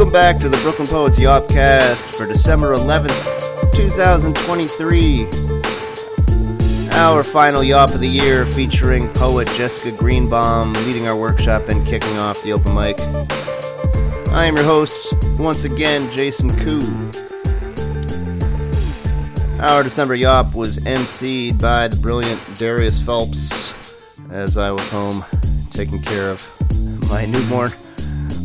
Welcome back to the Brooklyn Poets Yawpcast for December 11th, 2023. Our final Yawp of the year featuring poet Jessica Greenbaum leading our workshop and kicking off the open mic. I am your host, once again, Jason Koo. Our December Yawp was emceed by the brilliant Darius Phelps as I was home taking care of my newborn.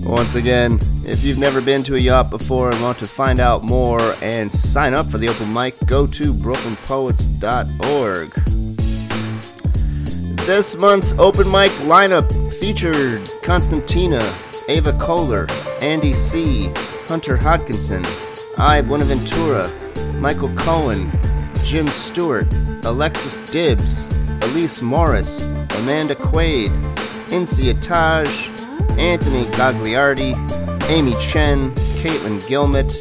Once again, if you've never been to a Yawp before and want to find out more and sign up for the open mic, go to brooklynpoets.org. This month's open mic lineup featured Constantina, Ava Kohler, Andy C., Hunter Hodkinson, I. Buenaventura, Michael Cohen, Jim Stewart, Alexis Dibbs, Elise Morris, Amanda Quaid, Insiya Taj, Anthony Gagliardi, Amy Chen, Caitlin Gilmett,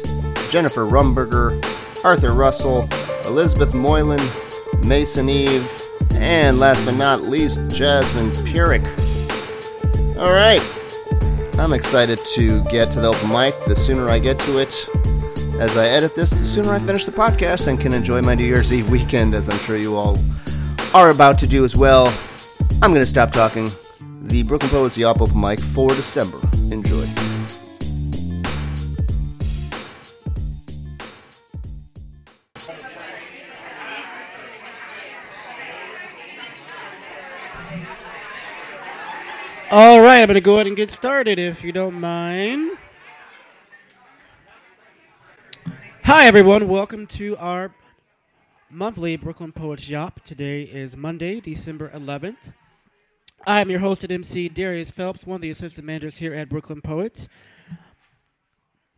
Jennifer Rumberger, Arthur Russell, Elizabeth Moylan, Mason Eve, and last but not least, Jasmine Purick. Alright, I'm excited to get to the open mic. The sooner I get to it, as I edit this, the sooner I finish the podcast and can enjoy my New Year's Eve weekend, as I'm sure you all are about to do as well. I'm going to stop talking. The Brooklyn Poets Yawp Open Mic for December. Enjoy. All right, I'm going to go ahead and get started if you don't mind. Hi, everyone. Welcome to our monthly Brooklyn Poets Yawp. Today is Monday, December 11th. I am your host at MC Darius Phelps, one of the assistant managers here at Brooklyn Poets.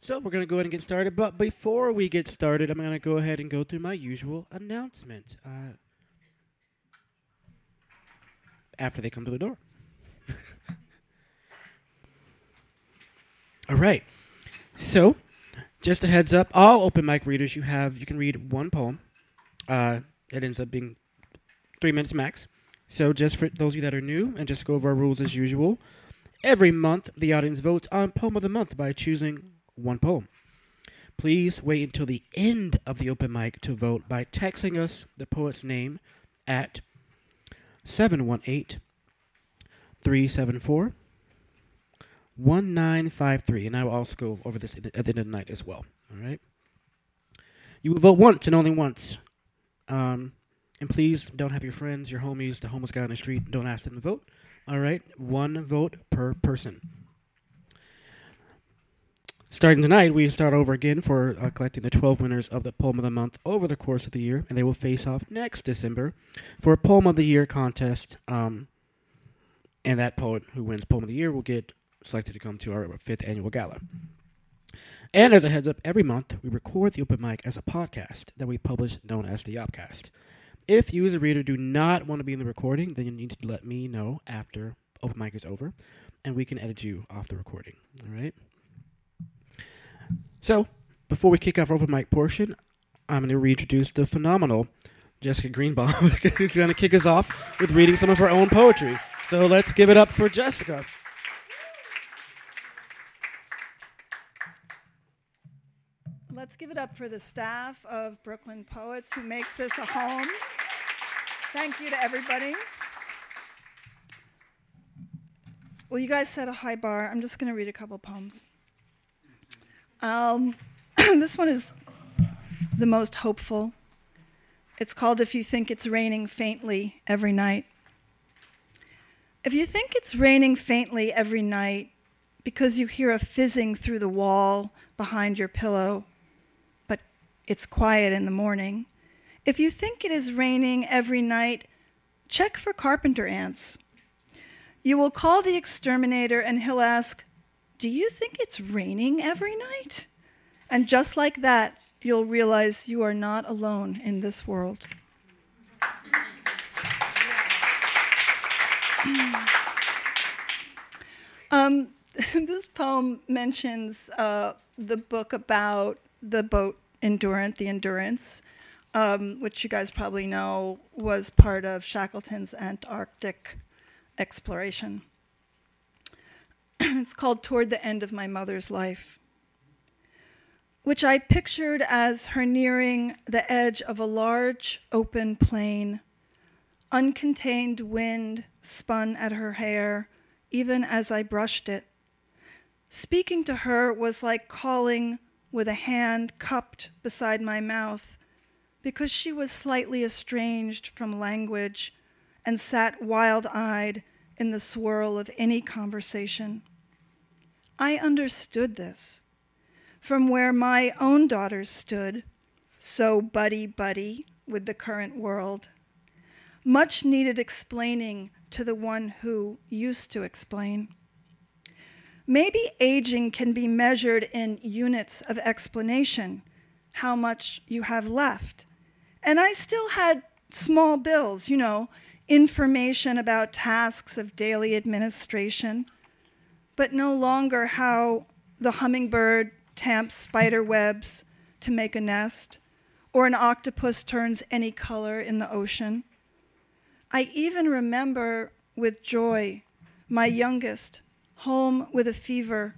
So we're going to go ahead and get started. But before we get started, I'm going to go ahead and go through my usual announcement uh, after they come to the door. All right. So, just a heads up, all open mic readers you have, you can read one poem. Uh, it ends up being three minutes max. So, just for those of you that are new, and just go over our rules as usual. Every month, the audience votes on Poem of the Month by choosing one poem. Please wait until the end of the open mic to vote by texting us the poet's name at 718 374 1953. And I will also go over this at the end of the night as well. All right? You will vote once and only once. Um, and please don't have your friends, your homies, the homeless guy on the street, don't ask them to vote. All right? One vote per person. Starting tonight, we start over again for uh, collecting the 12 winners of the Poem of the Month over the course of the year, and they will face off next December for a Poem of the Year contest. Um, and that poet who wins Poem of the Year will get selected to come to our fifth annual gala. And as a heads up, every month we record the open mic as a podcast that we publish known as the Yawpcast. If you as a reader do not want to be in the recording, then you need to let me know after open mic is over, and we can edit you off the recording. All right? So, before we kick off our open mic portion, I'm going to reintroduce the phenomenal Jessica Greenbaum, who's going to kick us off with reading some of her own poetry. So let's give it up for Jessica. Let's give it up for the staff of Brooklyn Poets who makes this a home. Thank you to everybody. Well, you guys set a high bar. I'm just going to read a couple poems. Um, this one is the most hopeful. It's called If You Think It's Raining Faintly Every Night. If you think it's raining faintly every night because you hear a fizzing through the wall behind your pillow, it's quiet in the morning, if you think it is raining every night, check for carpenter ants. You will call the exterminator and he'll ask, Do you think it's raining every night? And just like that, you'll realize you are not alone in this world. Um, this poem mentions uh, the book about the boat Endurant, the Endurance, um, which you guys probably know was part of Shackleton's Antarctic exploration. it's called Toward the End of My Mother's Life. which I pictured as her nearing the edge of a large open plain. Uncontained wind spun at her hair, even as I brushed it. Speaking to her was like calling with a hand cupped beside my mouth, because she was slightly estranged from language and sat wild eyed in the swirl of any conversation. I understood this from where my own daughters stood, so buddy buddy with the current world. Much needed explaining to the one who used to explain. Maybe aging can be measured in units of explanation, how much you have left. And I still had small bills, you know, information about tasks of daily administration, but no longer how the hummingbird tamps spider webs to make a nest, or an octopus turns any color in the ocean. I even remember with joy my youngest home with a fever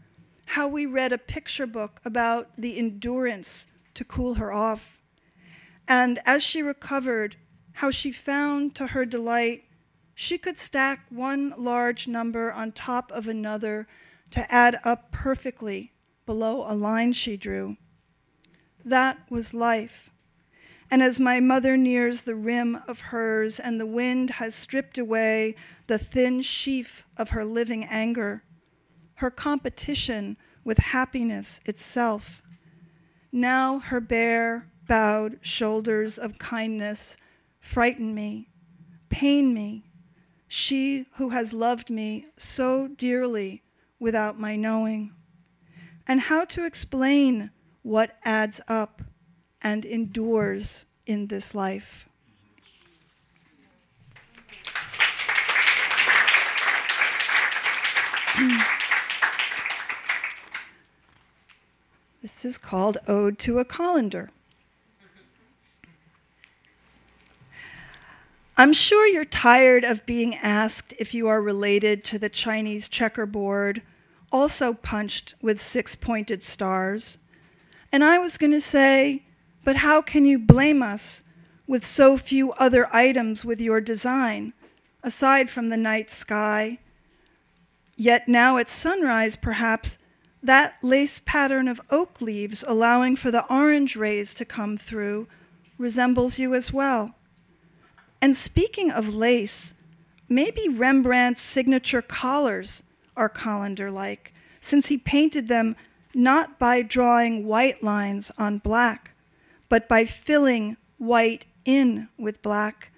how we read a picture book about the endurance to cool her off. And as she recovered, how she found to her delight she could stack one large number on top of another to add up perfectly below a line she drew. That was life. And as my mother nears the rim of hers and the wind has stripped away the thin sheaf of her living anger, her competition with happiness itself, now her bare, bowed shoulders of kindness frighten me, pain me, she who has loved me so dearly without my knowing, and how to explain what adds up and endures in this life. this is called Ode to a Colander. I'm sure you're tired of being asked if you are related to the Chinese checkerboard, also punched with six pointed stars. And I was going to say, but how can you blame us with so few other items with your design, aside from the night sky? Yet now at sunrise, perhaps, that lace pattern of oak leaves allowing for the orange rays to come through resembles you as well. And speaking of lace, maybe Rembrandt's signature collars are colander like, since he painted them not by drawing white lines on black, but by filling white in with black,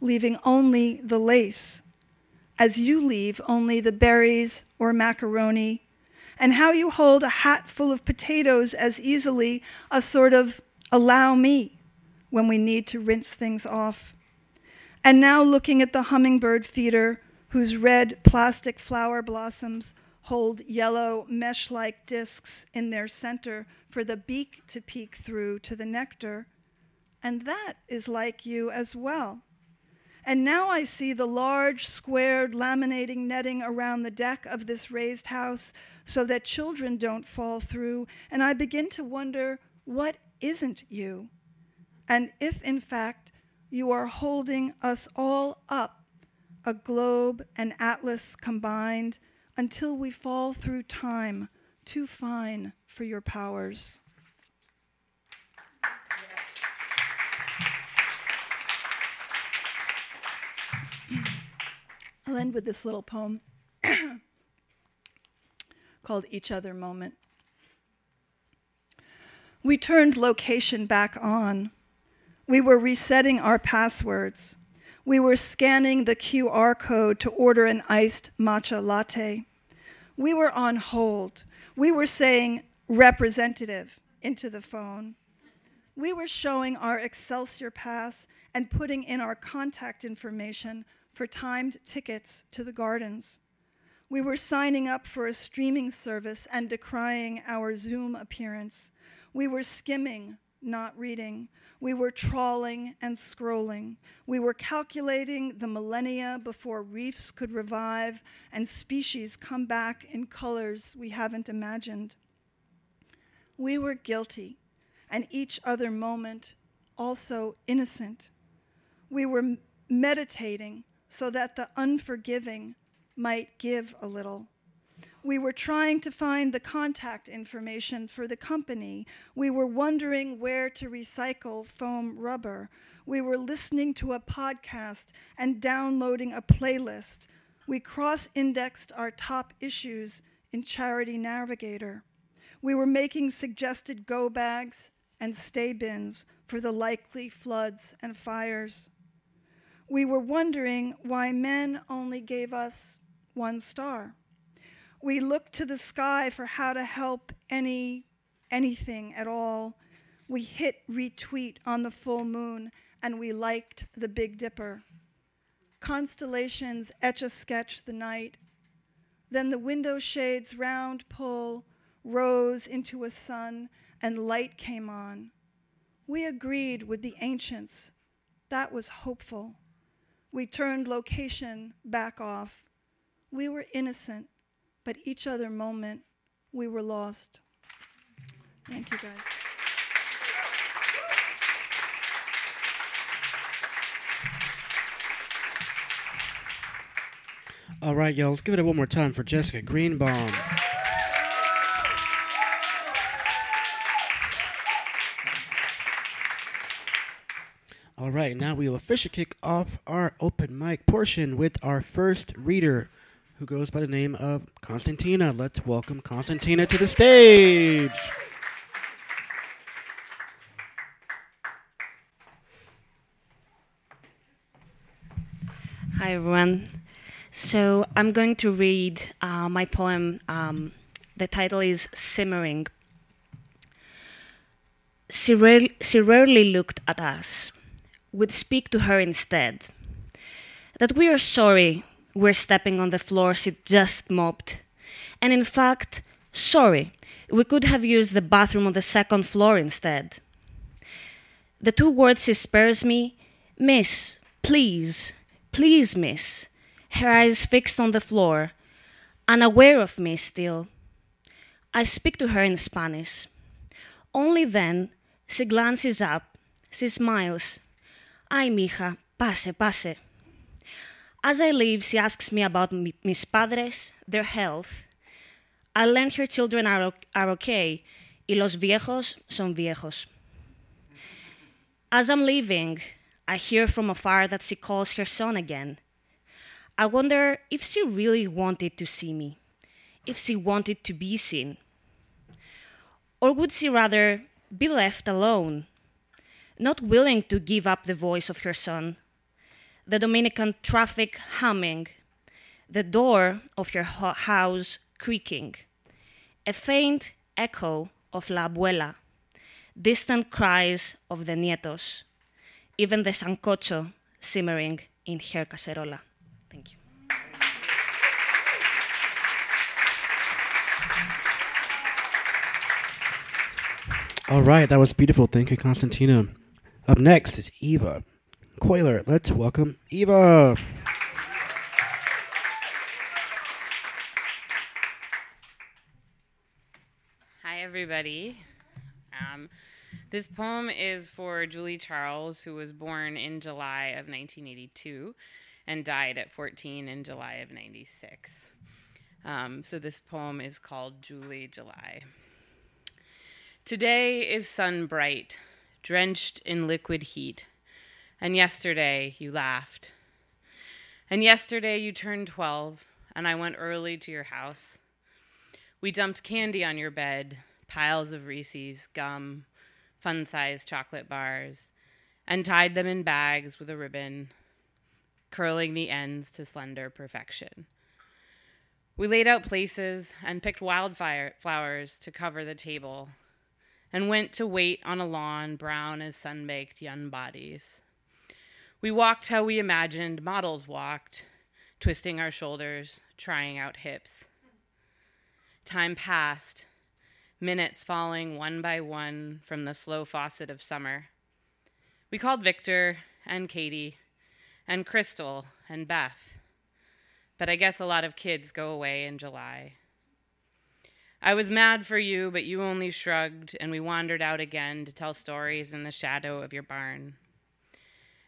leaving only the lace, as you leave only the berries or macaroni, and how you hold a hat full of potatoes as easily a sort of allow me when we need to rinse things off. And now looking at the hummingbird feeder, whose red plastic flower blossoms hold yellow mesh like discs in their center for the beak to peek through to the nectar. And that is like you as well. And now I see the large, squared, laminating netting around the deck of this raised house so that children don't fall through. And I begin to wonder what isn't you? And if, in fact, you are holding us all up, a globe and atlas combined, until we fall through time, too fine for your powers. I'll end with this little poem called Each Other Moment. We turned location back on we were resetting our passwords. We were scanning the QR code to order an iced matcha latte. We were on hold. We were saying representative into the phone. We were showing our Excelsior pass and putting in our contact information for timed tickets to the gardens. We were signing up for a streaming service and decrying our Zoom appearance. We were skimming, not reading. We were trawling and scrolling. We were calculating the millennia before reefs could revive and species come back in colors we haven't imagined. we were guilty, and each other moment also innocent. We were meditating so that the unforgiving might give a little. We were trying to find the contact information for the company. We were wondering where to recycle foam rubber. We were listening to a podcast and downloading a playlist. We cross indexed our top issues in Charity Navigator. We were making suggested go bags and stay bins for the likely floods and fires. We were wondering why men only gave us one star we looked to the sky for how to help any anything at all. We hit retweet on the full moon and we liked the Big Dipper. Constellations etch a sketch the night. Then the window shades round pull rose into a sun and light came on. We agreed with the ancients. That was hopeful. We turned location back off. We were innocent but each other moment we were lost. Thank you, guys. All right, y'all, let's give it one more time for Jessica Greenbaum. Right, now we will officially kick off our open mic portion with our first reader who goes by the name of Constantina. Let's welcome Constantina to the stage. Hi, everyone. So I'm going to read uh, my poem. Um, the title is Simmering. She, rare- she rarely looked at us. We'd speak to her instead. That we are sorry we're stepping on the floor she just mopped. And in fact, sorry, we could have used the bathroom on the second floor instead. The two words she spares me Miss, please, please, miss. Her eyes fixed on the floor, unaware of me still. I speak to her in Spanish. Only then she glances up, she smiles. Ay, mija, pase, pase. As I leave, she asks me about mis padres, their health. I learn her children are, are okay, y los viejos son viejos. As I'm leaving, I hear from afar that she calls her son again. I wonder if she really wanted to see me, if she wanted to be seen. Or would she rather be left alone, not willing to give up the voice of her son, the Dominican traffic humming, the door of her house creaking, a faint echo of La Abuela, distant cries of the nietos, even the sancocho simmering in her cacerola. Thank you. All right, that was beautiful. Thank you, Constantina. Up next is Eva. Coiler. Let's welcome Eva. Hi, everybody. Um, this poem is for Julie Charles, who was born in July of 1982 and died at 14 in July of 96. Um, so this poem is called Julie July. Today is sun bright, drenched in liquid heat. And yesterday you laughed. And yesterday you turned 12, and I went early to your house. We dumped candy on your bed, piles of Reese's, gum, fun sized chocolate bars, and tied them in bags with a ribbon, curling the ends to slender perfection. We laid out places and picked wildfire flowers to cover the table, and went to wait on a lawn brown as sun baked young bodies. We walked how we imagined models walked, twisting our shoulders, trying out hips. Time passed, minutes falling one by one from the slow faucet of summer. We called Victor and Katie and Crystal and Beth, but I guess a lot of kids go away in July. I was mad for you, but you only shrugged, and we wandered out again to tell stories in the shadow of your barn.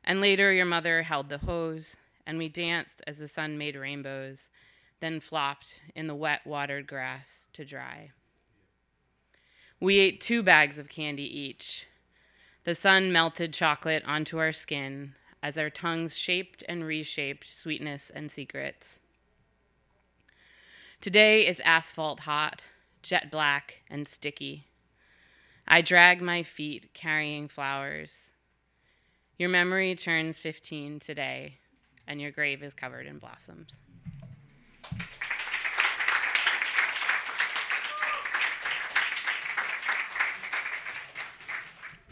And later, your mother held the hose, and we danced as the sun made rainbows, then flopped in the wet, watered grass to dry. We ate two bags of candy each. The sun melted chocolate onto our skin as our tongues shaped and reshaped sweetness and secrets. Today is asphalt hot, jet black, and sticky. I drag my feet carrying flowers. Your memory turns 15 today, and your grave is covered in blossoms.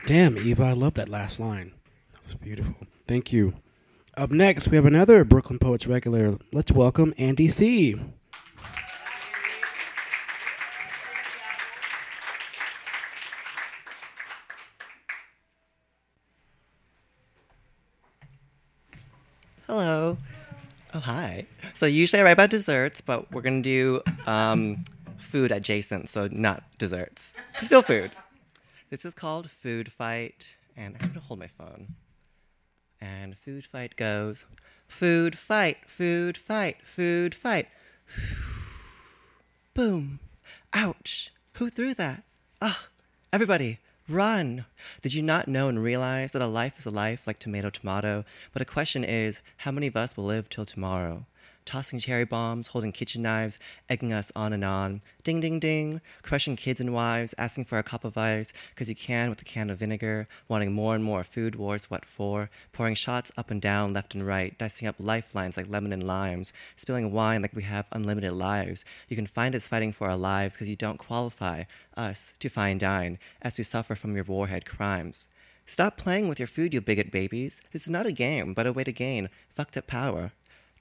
Damn, Eva, I love that last line. That was beautiful. Thank you. Up next, we have another Brooklyn Poets regular. Let's welcome Andy C. Hello. Oh, hi. So usually I write about desserts, but we're gonna do um, food adjacent, so not desserts. Still food. This is called Food Fight, and I'm gonna hold my phone. And Food Fight goes, Food Fight, Food Fight, Food Fight. Boom. Ouch. Who threw that? Ah, everybody, run. Did you not know and realize that a life is a life like tomato, tomato? But the question is, how many of us will live till tomorrow? Tossing cherry bombs, holding kitchen knives, egging us on and on. Ding, ding, ding. Crushing kids and wives, asking for a cup of ice, because you can with a can of vinegar. Wanting more and more food wars, what for? Pouring shots up and down, left and right. Dicing up lifelines like lemon and limes. Spilling wine like we have unlimited lives. You can find us fighting for our lives because you don't qualify us to fine dine as we suffer from your warhead crimes. Stop playing with your food, you bigot babies. This is not a game, but a way to gain fucked up power.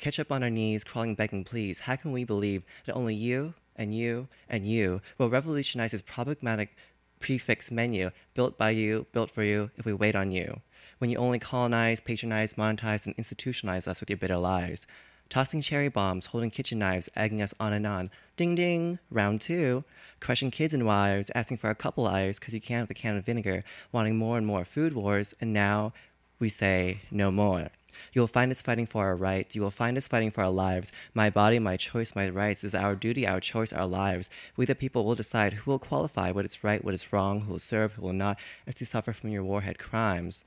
Catch up on our knees, crawling, begging, please. How can we believe that only you and you and you will revolutionize this problematic prefix menu built by you, built for you, if we wait on you? When you only colonize, patronize, monetize, and institutionalize us with your bitter lies. Tossing cherry bombs, holding kitchen knives, egging us on and on. Ding ding, round two. Crushing kids and wives, asking for a couple eyes because you can with a can of vinegar, wanting more and more food wars, and now we say no more. You will find us fighting for our rights. You will find us fighting for our lives. My body, my choice, my rights is our duty, our choice, our lives. We, the people, will decide who will qualify, what is right, what is wrong, who will serve, who will not, as to suffer from your warhead crimes.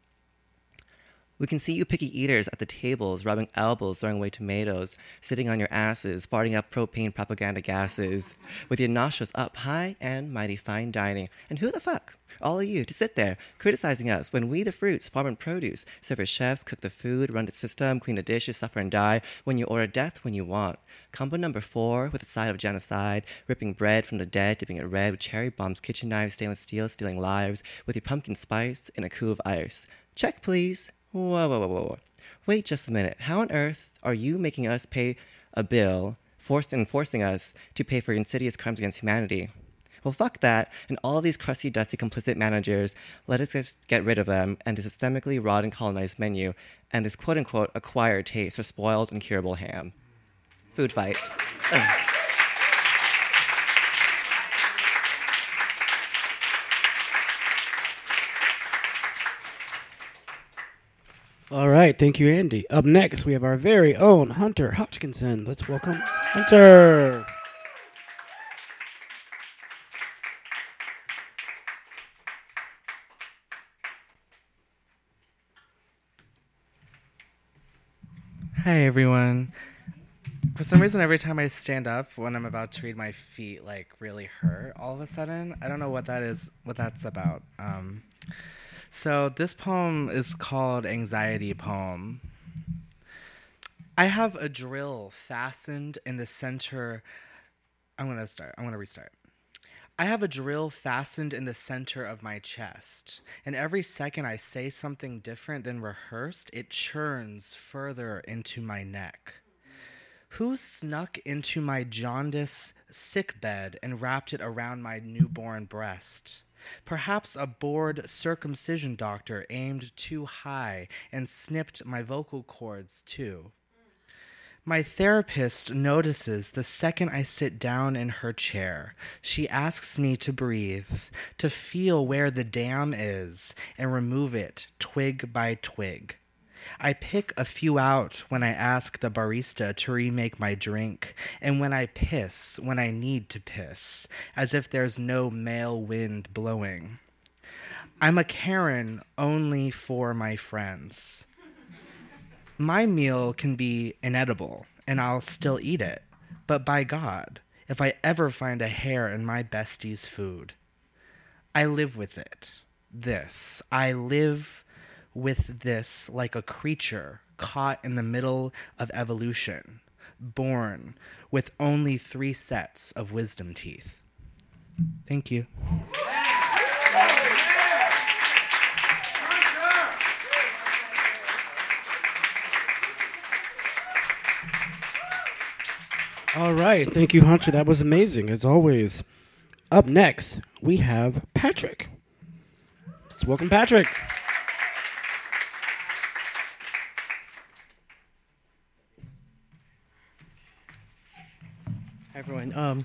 We can see you picky eaters at the tables, rubbing elbows, throwing away tomatoes, sitting on your asses, farting up propane propaganda gases, with your nostrils up high and mighty fine dining. And who the fuck? All of you to sit there criticizing us when we, the fruits, farm and produce, serve as chefs, cook the food, run the system, clean the dishes, suffer and die, when you order death when you want. Combo number four with a side of genocide, ripping bread from the dead, dipping it red with cherry bombs, kitchen knives, stainless steel, stealing lives, with your pumpkin spice in a coup of ice. Check, please. Whoa, whoa, whoa, whoa. Wait just a minute. How on earth are you making us pay a bill, forced and forcing us to pay for insidious crimes against humanity? Well, fuck that, and all these crusty, dusty, complicit managers, let us just get rid of them, and the systemically rotten colonized menu, and this quote unquote acquired taste for spoiled, incurable ham. Food fight. All right, thank you, Andy. Up next, we have our very own Hunter Hodgkinson. Let's welcome Hunter. Hi everyone. For some reason, every time I stand up when I'm about to read, my feet like really hurt all of a sudden. I don't know what that is, what that's about. Um, so this poem is called Anxiety Poem. I have a drill fastened in the center. I'm gonna start. I'm gonna restart. I have a drill fastened in the center of my chest, and every second I say something different than rehearsed, it churns further into my neck. Who snuck into my jaundice sick bed and wrapped it around my newborn breast? Perhaps a bored circumcision doctor aimed too high and snipped my vocal cords too. My therapist notices the second I sit down in her chair. She asks me to breathe, to feel where the dam is, and remove it twig by twig. I pick a few out when I ask the barista to remake my drink, and when I piss when I need to piss, as if there's no male wind blowing. I'm a Karen only for my friends my meal can be inedible and I'll still eat it. But by God, if I ever find a hair in my bestie's food, I live with it. This. I live with this like a creature caught in the middle of evolution, born with only three sets of wisdom teeth. Thank you. All right. Thank you, Hunter. That was amazing, as always. Up next, we have Patrick. Let's welcome Patrick. Everyone. Um,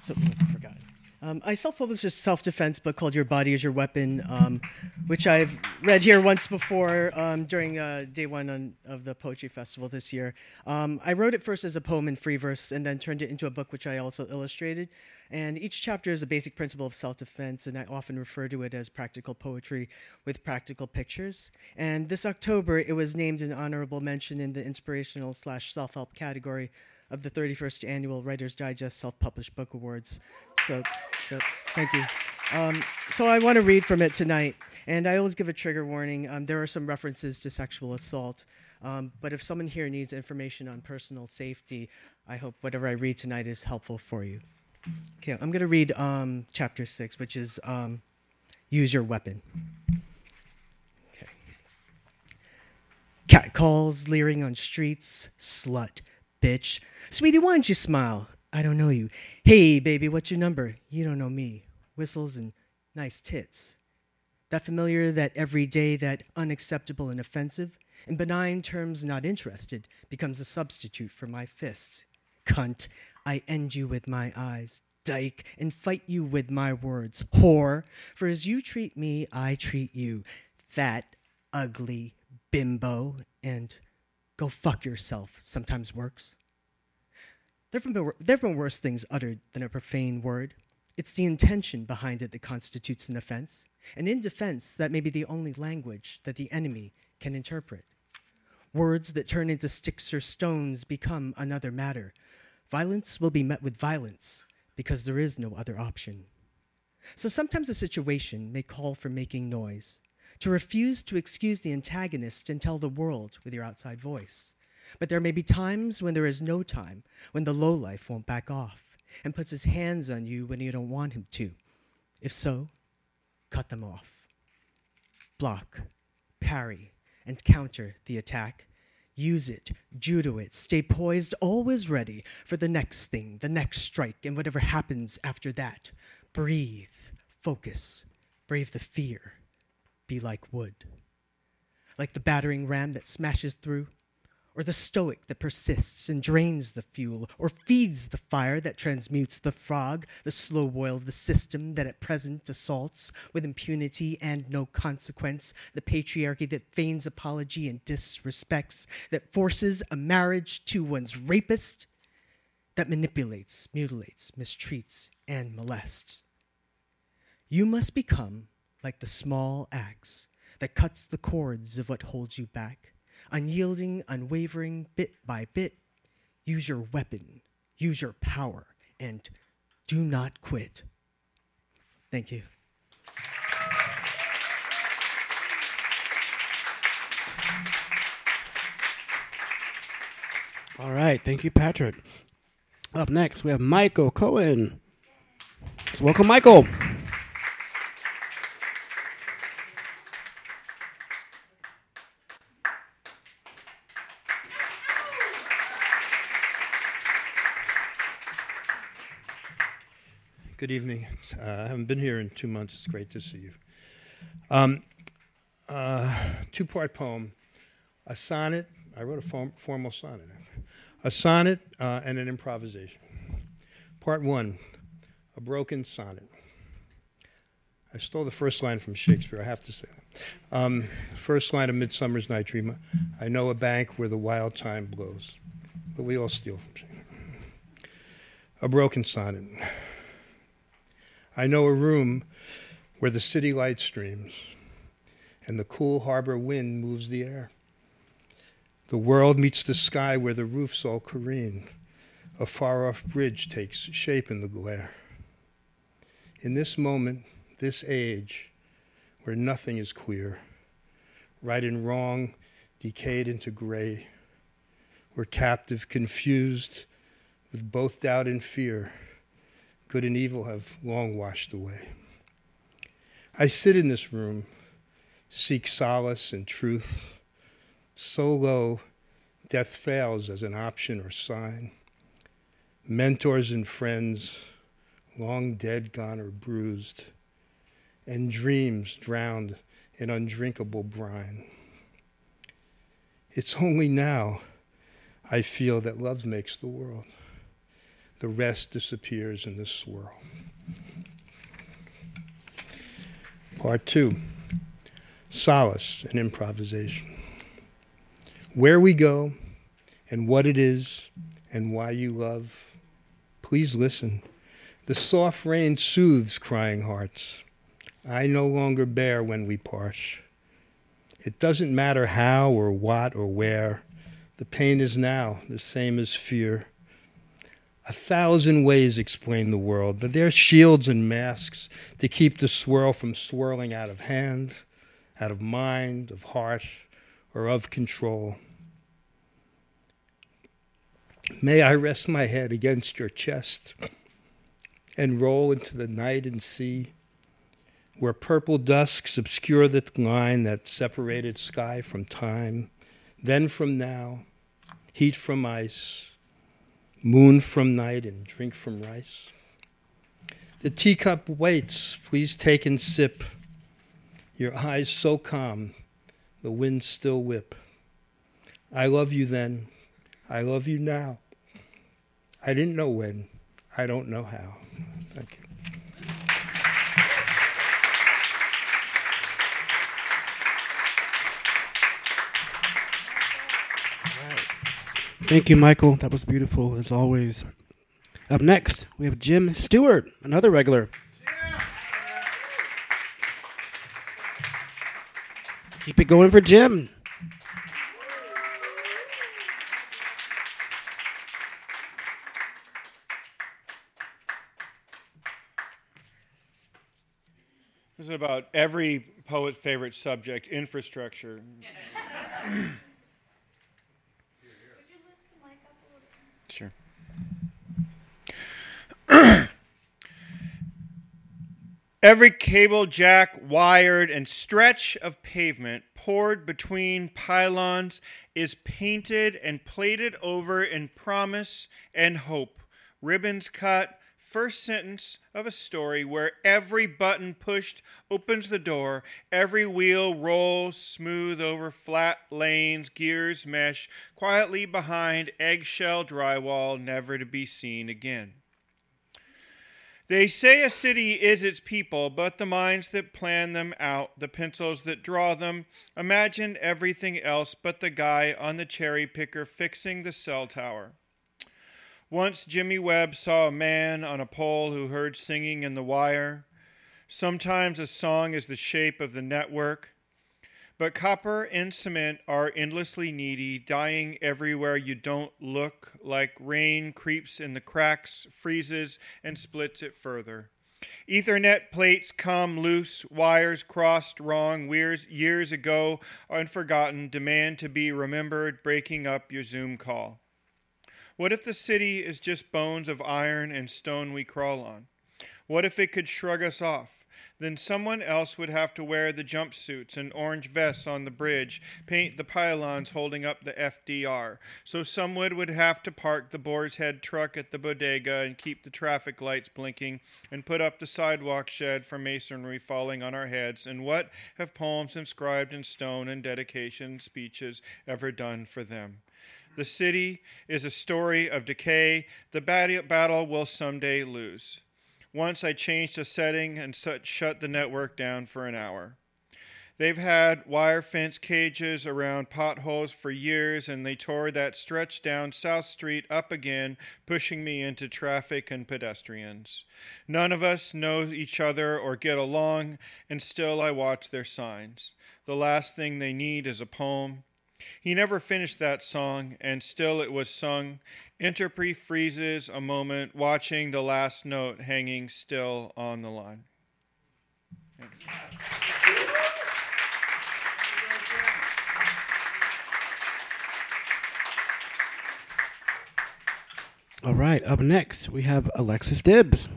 so, I forgot. Um, I self-published a self-defense book called "Your Body Is Your Weapon," um, which I've read here once before um, during uh, day one on, of the poetry festival this year. Um, I wrote it first as a poem in free verse, and then turned it into a book, which I also illustrated. And each chapter is a basic principle of self-defense, and I often refer to it as practical poetry with practical pictures. And this October, it was named an honorable mention in the inspirational slash self-help category of the 31st annual Writers Digest Self-Published Book Awards. So, so thank you. Um, so I want to read from it tonight, and I always give a trigger warning. Um, there are some references to sexual assault, um, but if someone here needs information on personal safety, I hope whatever I read tonight is helpful for you. Okay, I'm going to read um, chapter six, which is um, use your weapon. Okay. Cat calls, leering on streets, slut bitch. Sweetie, why don't you smile? I don't know you. Hey, baby, what's your number? You don't know me. Whistles and nice tits. That familiar, that everyday, that unacceptable and offensive, in benign terms not interested, becomes a substitute for my fists. Cunt, I end you with my eyes. Dyke, and fight you with my words. Whore, for as you treat me, I treat you. Fat, ugly, bimbo, and go fuck yourself sometimes works. There have, been, there have been worse things uttered than a profane word. It's the intention behind it that constitutes an offense, and in defense, that may be the only language that the enemy can interpret. Words that turn into sticks or stones become another matter. Violence will be met with violence because there is no other option. So sometimes a situation may call for making noise, to refuse to excuse the antagonist and tell the world with your outside voice. But there may be times when there is no time, when the lowlife won't back off and puts his hands on you when you don't want him to. If so, cut them off. Block, parry, and counter the attack. Use it, judo it, stay poised, always ready for the next thing, the next strike, and whatever happens after that. Breathe, focus, brave the fear be like wood. Like the battering ram that smashes through, or the stoic that persists and drains the fuel, or feeds the fire that transmutes the frog, the slow boil of the system that at present assaults with impunity and no consequence, the patriarchy that feigns apology and disrespects, that forces a marriage to one's rapist, that manipulates, mutilates, mistreats, and molests. You must become like the small axe that cuts the cords of what holds you back. Unyielding, unwavering, bit by bit, use your weapon, use your power, and do not quit. Thank you. All right. Thank you, Patrick. Up next, we have Michael Cohen. So welcome, Michael. Good evening. Uh, I haven't been here in two months. It's great to see you. Um, uh, two part poem, a sonnet. I wrote a form, formal sonnet. a sonnet uh, and an improvisation. Part one A Broken Sonnet. I stole the first line from Shakespeare, I have to say that. Um, first line of Midsummer's Night Dream I know a bank where the wild thyme blows. But we all steal from Shakespeare. A broken sonnet. I know a room where the city light streams and the cool harbor wind moves the air. The world meets the sky where the roofs all careen. A far off bridge takes shape in the glare. In this moment, this age, where nothing is clear, right and wrong decayed into gray, where captive, confused, with both doubt and fear, good and evil have long washed away. I sit in this room, seek solace and truth. So low, death fails as an option or sign. Mentors and friends, long dead, gone, or bruised, and dreams drowned in undrinkable brine. It's only now I feel that love makes the world. The rest disappears in the swirl. Part two solace and improvisation. Where we go and what it is and why you love, please listen. The soft rain soothes crying hearts. I no longer bear when we part. It doesn't matter how or what or where, the pain is now the same as fear. A thousand ways explain the world, that they're shields and masks to keep the swirl from swirling out of hand, out of mind, of heart, or of control. May I rest my head against your chest and roll into the night and sea, where purple dusks obscure the line that separated sky from time, then from now, heat from ice, moon from night, and drink from rice. The teacup waits, please take and sip. Your eyes so calm, the winds still whip. I love you then, I love you now. I didn't know when, I don't know how. Thank you. Thank you, Michael. That was beautiful as always. Up next, we have Jim Stewart, another regular. Keep it going for Jim. This is about every poet's favorite subject infrastructure. Every cable jack, wired, and stretch of pavement poured between pylons is painted and plated over in promise and hope. Ribbons cut, first sentence of a story where every button pushed opens the door, every wheel rolls smooth over flat lanes, gears mesh quietly behind eggshell drywall, never to be seen again. They say a city is its people, but the minds that plan them out, the pencils that draw them, imagine everything else but the guy on the cherry picker fixing the cell tower. Once Jimmy Webb saw a man on a pole who heard singing in the wire. Sometimes a song is the shape of the network, but copper and cement are endlessly needy, dying everywhere you don't look, like rain creeps in the cracks, freezes, and splits it further. Ethernet plates come loose, wires crossed wrong years, years ago, unforgotten, demand to be remembered, breaking up your Zoom call. What if the city is just bones of iron and stone we crawl on? What if it could shrug us off? Then someone else would have to wear the jumpsuits and orange vests on the bridge, paint the pylons holding up the FDR. So someone would have to park the boar's head truck at the bodega and keep the traffic lights blinking and put up the sidewalk shed for masonry falling on our heads. And what have poems inscribed in stone and dedication speeches ever done for them? The city is a story of decay. The battle will someday lose. Once I changed the setting and shut the network down for an hour. They've had wire fence cages around potholes for years, and they tore that stretch down South Street up again, pushing me into traffic and pedestrians. None of us know each other or get along, and still I watch their signs. The last thing they need is a poem. He never finished that song, and still it was sung. Interpre freezes a moment, watching the last note hanging still on the line. Thanks. All right, up next we have Alexis Dibbs.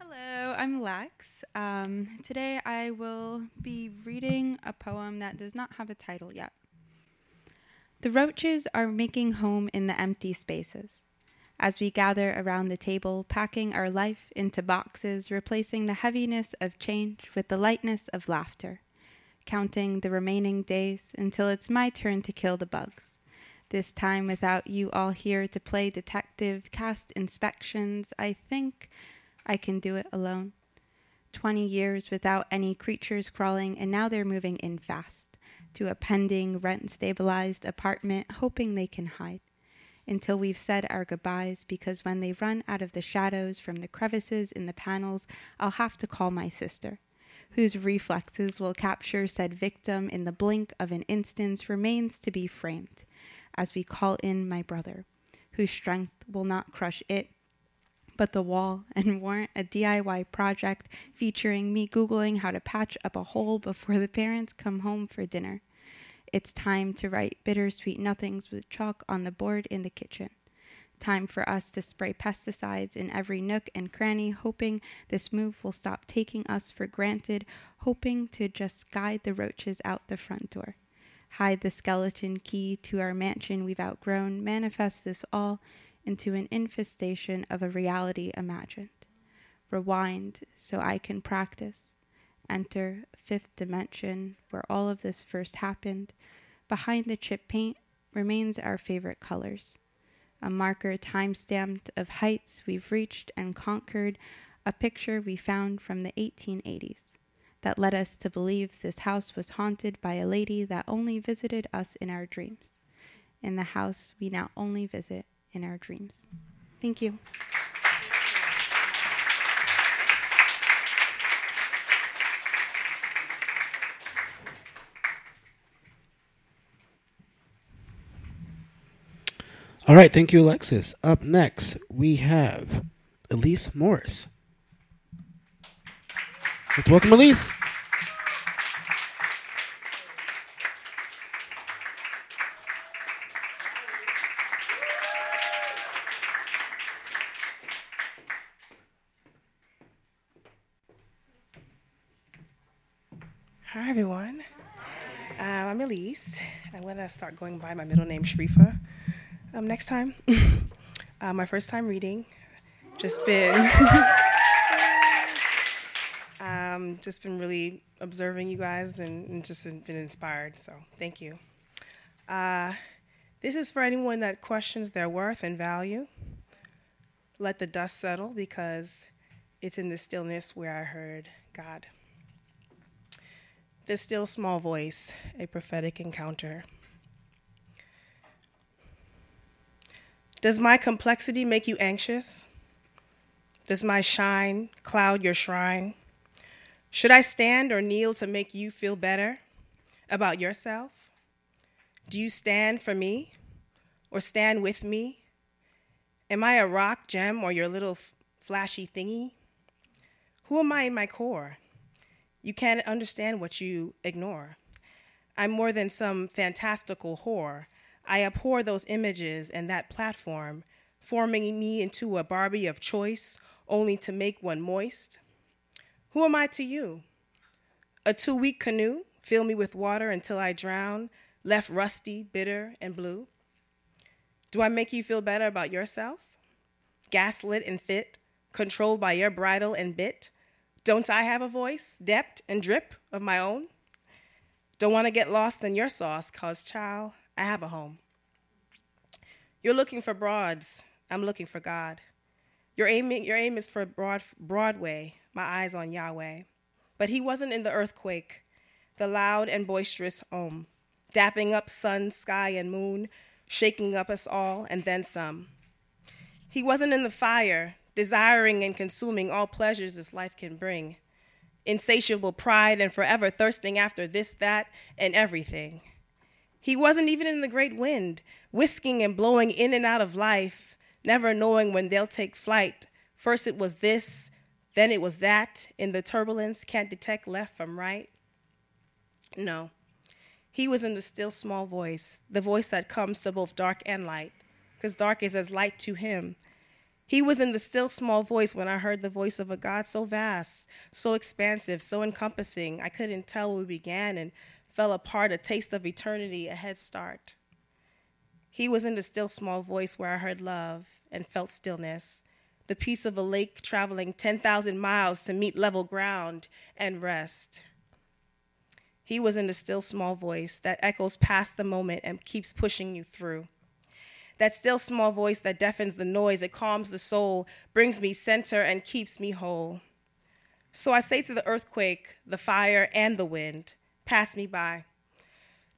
Hello, I'm Lex. Um, today I will be reading a poem that does not have a title yet. The roaches are making home in the empty spaces as we gather around the table, packing our life into boxes, replacing the heaviness of change with the lightness of laughter, counting the remaining days until it's my turn to kill the bugs. This time, without you all here to play detective, cast inspections, I think I can do it alone. Twenty years without any creatures crawling, and now they're moving in fast to a pending rent stabilized apartment, hoping they can hide until we've said our goodbyes because when they run out of the shadows from the crevices in the panels, I'll have to call my sister, whose reflexes will capture said victim in the blink of an instant remains to be framed, as we call in my brother, whose strength will not crush it. But the wall and warrant a DIY project featuring me Googling how to patch up a hole before the parents come home for dinner. It's time to write bittersweet nothings with chalk on the board in the kitchen. Time for us to spray pesticides in every nook and cranny, hoping this move will stop taking us for granted, hoping to just guide the roaches out the front door. Hide the skeleton key to our mansion we've outgrown, manifest this all into an infestation of a reality imagined. Rewind so I can practice enter fifth dimension where all of this first happened. Behind the chip paint remains our favorite colors. A marker time stamped of heights we've reached and conquered, a picture we found from the 1880s that led us to believe this house was haunted by a lady that only visited us in our dreams. In the house we now only visit in our dreams. Thank you. All right, thank you, Alexis. Up next, we have Elise Morris. Let's welcome Elise. Hi, everyone. Um, I'm Elise. I'm going to start going by my middle name, Sharifa um, next time. uh, my first time reading, just been um, just been really observing you guys and, and, just been inspired. So thank you. Uh, this is for anyone that questions their worth and value. Let the dust settle because it's in the stillness where I heard God. The still small voice, a prophetic encounter. Does my complexity make you anxious? Does my shine cloud your shrine? Should I stand or kneel to make you feel better about yourself? Do you stand for me or stand with me? Am I a rock gem or your little flashy thingy? Who am I in my core? You can't understand what you ignore. I'm more than some fantastical whore. I abhor those images and that platform, forming me into a Barbie of choice only to make one moist. Who am I to you? A two week canoe, fill me with water until I drown, left rusty, bitter, and blue? Do I make you feel better about yourself? Gaslit and fit, controlled by your bridle and bit? Don't I have a voice, depth, and drip of my own? Don't want to get lost in your sauce, cause, child, I have a home. You're looking for broads, I'm looking for God. Your aim, your aim is for broad, Broadway, my eyes on Yahweh. But he wasn't in the earthquake, the loud and boisterous home, dapping up sun, sky, and moon, shaking up us all, and then some. He wasn't in the fire, desiring and consuming all pleasures this life can bring, insatiable pride and forever thirsting after this, that, and everything. He wasn't even in the great wind, whisking and blowing in and out of life, never knowing when they'll take flight. First it was this, then it was that. In the turbulence, can't detect left from right. No. He was in the still small voice, the voice that comes to both dark and light, because dark is as light to him. He was in the still small voice when I heard the voice of a God so vast, so expansive, so encompassing, I couldn't tell where we began and fell apart, a taste of eternity, a head start. He was in the still small voice where I heard love and felt stillness, the peace of a lake traveling 10,000 miles to meet level ground and rest. He was in the still small voice that echoes past the moment and keeps pushing you through. That still small voice that deafens the noise, it calms the soul, brings me center, and keeps me whole. So I say to the earthquake, the fire, and the wind, pass me by.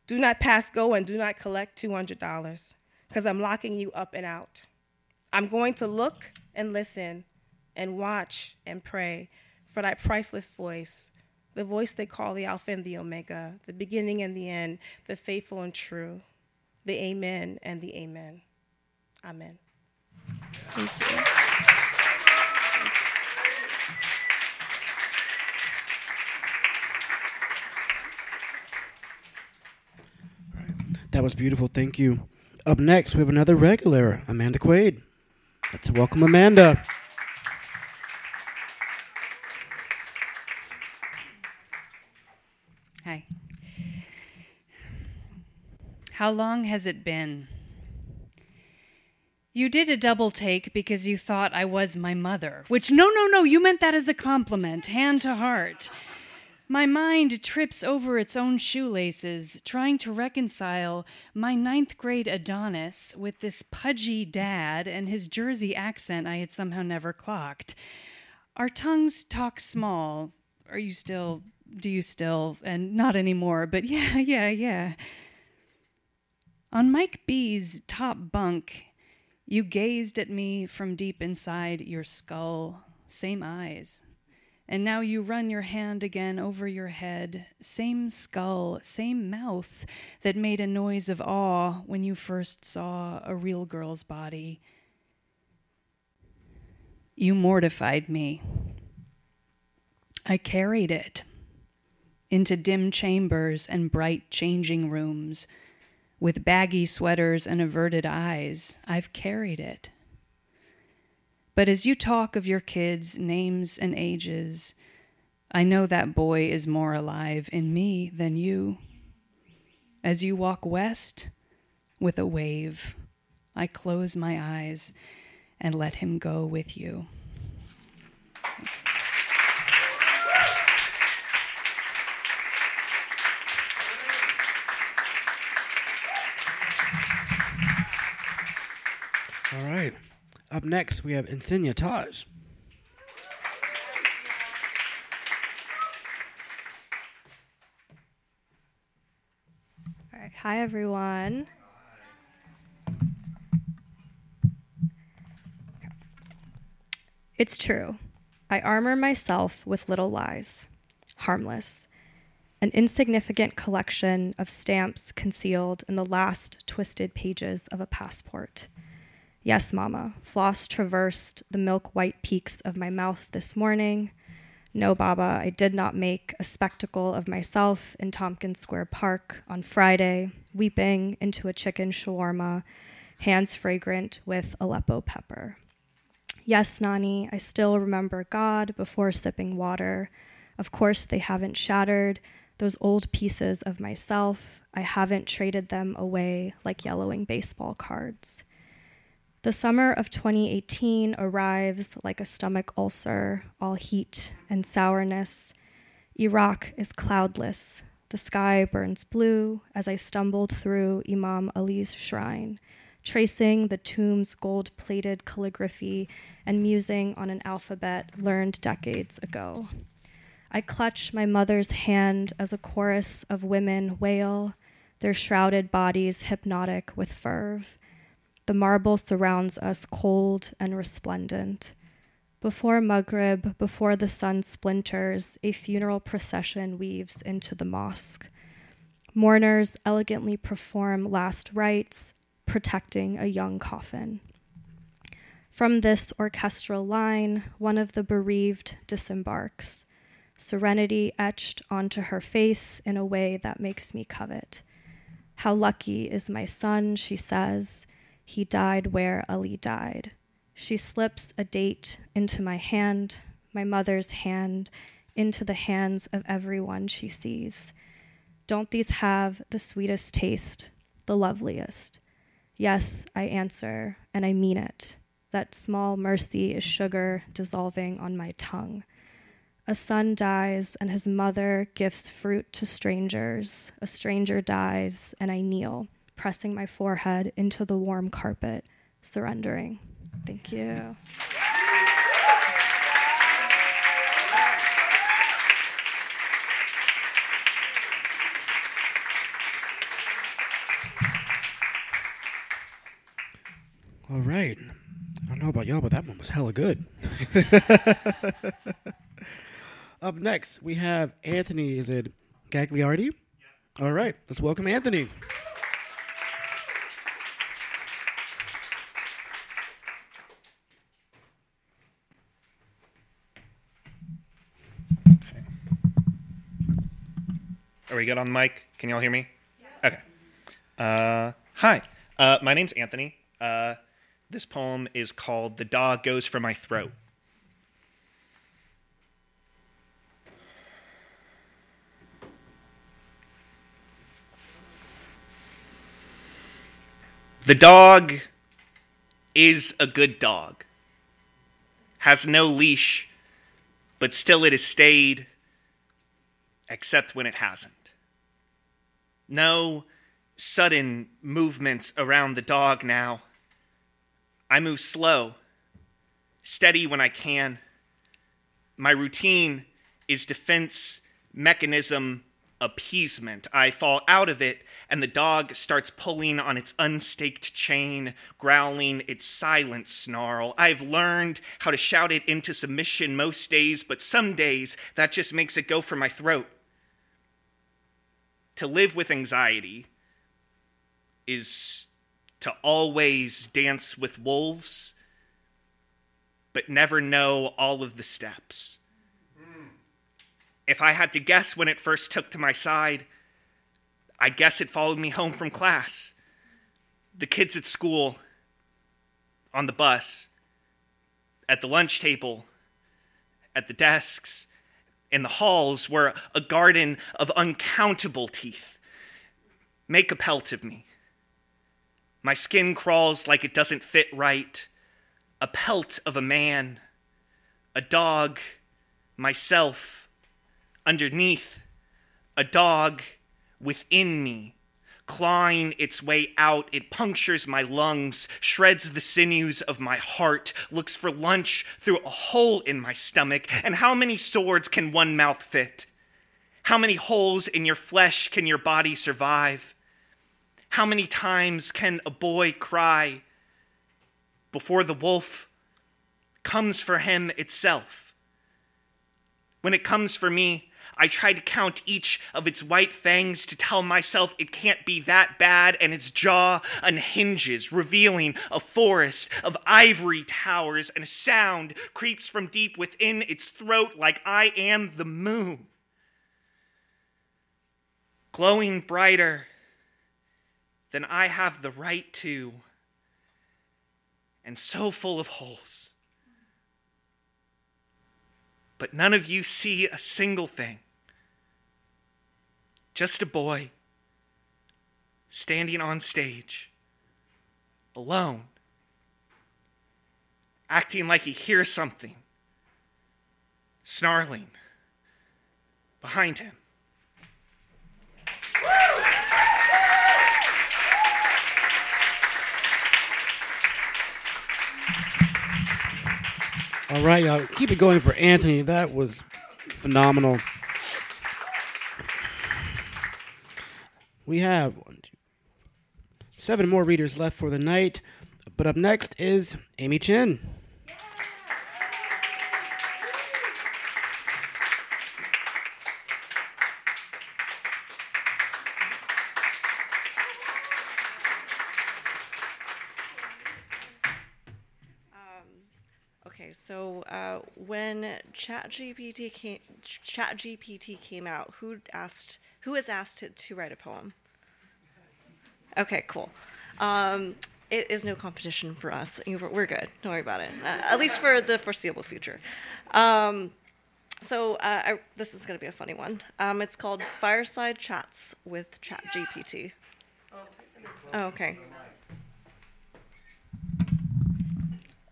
Do not pass go and do not collect $200 because I'm locking you up and out. I'm going to look and listen and watch and pray for that priceless voice the voice they call the Alpha and the Omega, the beginning and the end, the faithful and true, the Amen and the Amen. Amen. Thank you. That was beautiful. Thank you. Up next, we have another regular, Amanda Quaid. Let's welcome Amanda. Hi. How long has it been? You did a double take because you thought I was my mother, which, no, no, no, you meant that as a compliment, hand to heart. My mind trips over its own shoelaces, trying to reconcile my ninth grade Adonis with this pudgy dad and his Jersey accent I had somehow never clocked. Our tongues talk small. Are you still? Do you still? And not anymore, but yeah, yeah, yeah. On Mike B's top bunk, you gazed at me from deep inside your skull, same eyes. And now you run your hand again over your head, same skull, same mouth that made a noise of awe when you first saw a real girl's body. You mortified me. I carried it into dim chambers and bright changing rooms with baggy sweaters and averted eyes. I've carried it. But as you talk of your kids' names and ages, I know that boy is more alive in me than you. As you walk west with a wave, I close my eyes and let him go with you. All right. Up next, we have Insiya Taj. All right. Hi, everyone. It's true. I armor myself with little lies, harmless, an insignificant collection of stamps concealed in the last twisted pages of a passport. Yes, Mama, floss traversed the milk white peaks of my mouth this morning. No, Baba, I did not make a spectacle of myself in Tompkins Square Park on Friday, weeping into a chicken shawarma, hands fragrant with Aleppo pepper. Yes, Nani, I still remember God before sipping water. Of course, they haven't shattered those old pieces of myself. I haven't traded them away like yellowing baseball cards. The summer of 2018 arrives like a stomach ulcer, all heat and sourness. Iraq is cloudless. The sky burns blue as I stumbled through Imam Ali's shrine, tracing the tomb's gold plated calligraphy and musing on an alphabet learned decades ago. I clutch my mother's hand as a chorus of women wail, their shrouded bodies hypnotic with ferve. The marble surrounds us cold and resplendent. Before Maghrib, before the sun splinters, a funeral procession weaves into the mosque. Mourners elegantly perform last rites, protecting a young coffin. From this orchestral line, one of the bereaved disembarks, serenity etched onto her face in a way that makes me covet. How lucky is my son, she says. He died where Ali died. She slips a date into my hand, my mother's hand, into the hands of everyone she sees. Don't these have the sweetest taste, the loveliest? Yes, I answer, and I mean it. That small mercy is sugar dissolving on my tongue. A son dies, and his mother gifts fruit to strangers. A stranger dies, and I kneel, pressing my forehead into the warm carpet, surrendering. Thank you. All right. I don't know about y'all, but that one was hella good. Up next, we have Anthony. Is it Gagliardi? All right. Let's welcome Anthony. Are we good on the mic? Can y'all hear me? Okay. Uh, hi. Uh, my name's Anthony. Uh, this poem is called The Dog Goes for My Throat. The dog is a good dog, has no leash, but still it is stayed, except when it hasn't. No sudden movements around the dog now. I move slow, steady when I can. My routine is defense mechanism appeasement. I fall out of it, and the dog starts pulling on its unstaked chain, growling its silent snarl. I've learned how to shout it into submission most days, but some days that just makes it go for my throat. To live with anxiety is to always dance with wolves, but never know all of the steps. If I had to guess when it first took to my side, I'd guess it followed me home from class. The kids at school, on the bus, at the lunch table, at the desks, in the halls were a garden of uncountable teeth. Make a pelt of me. My skin crawls like it doesn't fit right. A pelt of a man, a dog, myself, underneath, a dog within me. Clawing its way out, it punctures my lungs, shreds the sinews of my heart, looks for lunch through a hole in my stomach. And how many swords can one mouth fit? How many holes in your flesh can your body survive? How many times can a boy cry before the wolf comes for him itself? When it comes for me, I try to count each of its white fangs to tell myself it can't be that bad, and its jaw unhinges, revealing a forest of ivory towers, and a sound creeps from deep within its throat like I am the moon. Glowing brighter than I have the right to, and so full of holes. But none of you see a single thing just a boy standing on stage, alone, acting like he hears something, snarling behind him. All right, y'all. Keep it going for Anthony. That was phenomenal. We have one, two, seven more readers left for the night. But up next is Amy Chen. Okay, so uh, when ChatGPT came, ChatGPT came out, who asked, who was asked to, to write a poem? Okay, cool. Um, it is no competition for us. We're good. Don't worry about it. Uh, at least for the foreseeable future. Um, so uh, I, this is going to be a funny one. Um, it's called Fireside Chats with ChatGPT. Oh, okay.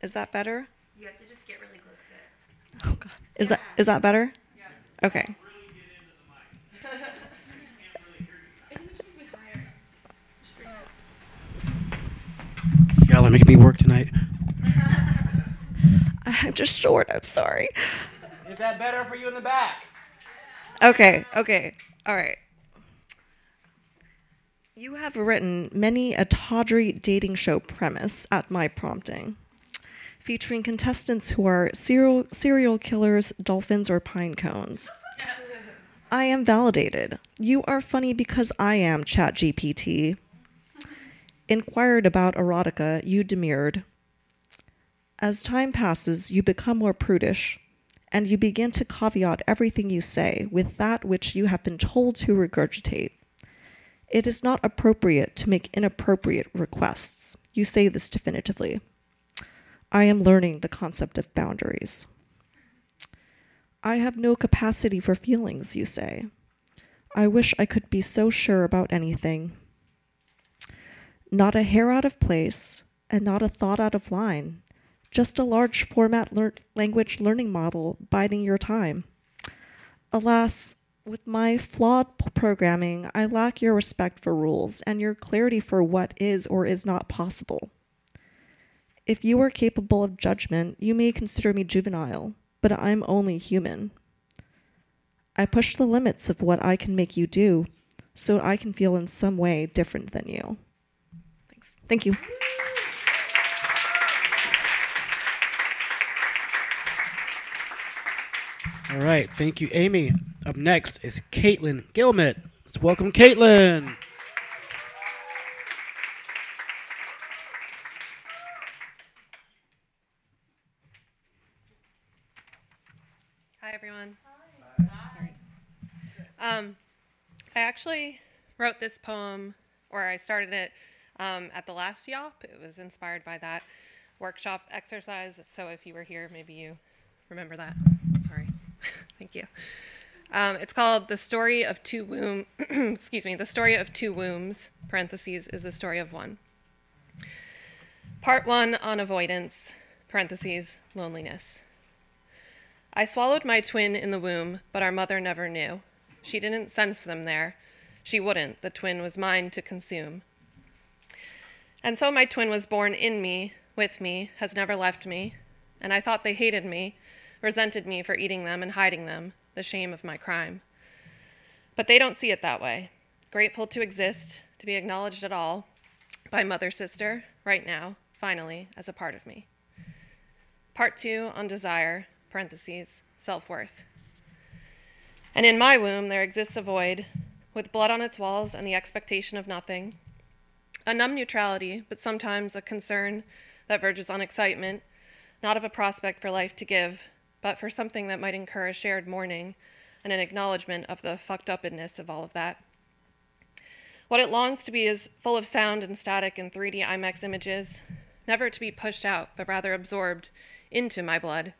Is that better? You have to just get really close to it. Oh God. Is that is that better? Okay. Y'all are making me work tonight. I'm just short. I'm sorry. Is that better for you in the back? Okay. Okay. All right. You have written many a tawdry dating show premise at my prompting, featuring contestants who are serial serial killers, dolphins, or pine cones. I am validated. You are funny because I am ChatGPT. Inquired about erotica, you demurred. As time passes, you become more prudish, and you begin to caveat everything you say with that which you have been told to regurgitate. It is not appropriate to make inappropriate requests. You say this definitively. I am learning the concept of boundaries. I have no capacity for feelings, you say. I wish I could be so sure about anything. Not a hair out of place, and not a thought out of line. Just a large format lear- language learning model biding your time. Alas, with my flawed programming, I lack your respect for rules and your clarity for what is or is not possible. If you are capable of judgment, you may consider me juvenile, but I'm only human. I push the limits of what I can make you do so I can feel in some way different than you. Thanks. Thank you. All right. Thank you, Amy. Up next is Caitlin Gilmet. Let's welcome Caitlin. Hi, everyone. Sorry. Um, I actually wrote this poem, or I started it um, at the last Yawp. It was inspired by that workshop exercise. So if you were here, maybe you remember that. Sorry. Thank you. Um, it's called "The Story of Two Womb." excuse me. The story of two wombs. Parentheses is the story of one. Part one on avoidance. Parentheses loneliness. I swallowed my twin in the womb, but our mother never knew. She didn't sense them there. She wouldn't. The twin was mine to consume. And so my twin was born in me, with me, has never left me. And I thought they hated me, resented me for eating them and hiding them, the shame of my crime. But they don't see it that way. Grateful to exist, to be acknowledged at all by mother sister, right now, finally, as a part of me. Part two on desire, parentheses, self worth. And in my womb there exists a void, with blood on its walls and the expectation of nothing. A numb neutrality, but sometimes a concern that verges on excitement, not of a prospect for life to give, but for something that might incur a shared mourning and an acknowledgement of the fucked upness of all of that. What it longs to be is full of sound and static and 3D IMAX images, never to be pushed out, but rather absorbed into my blood.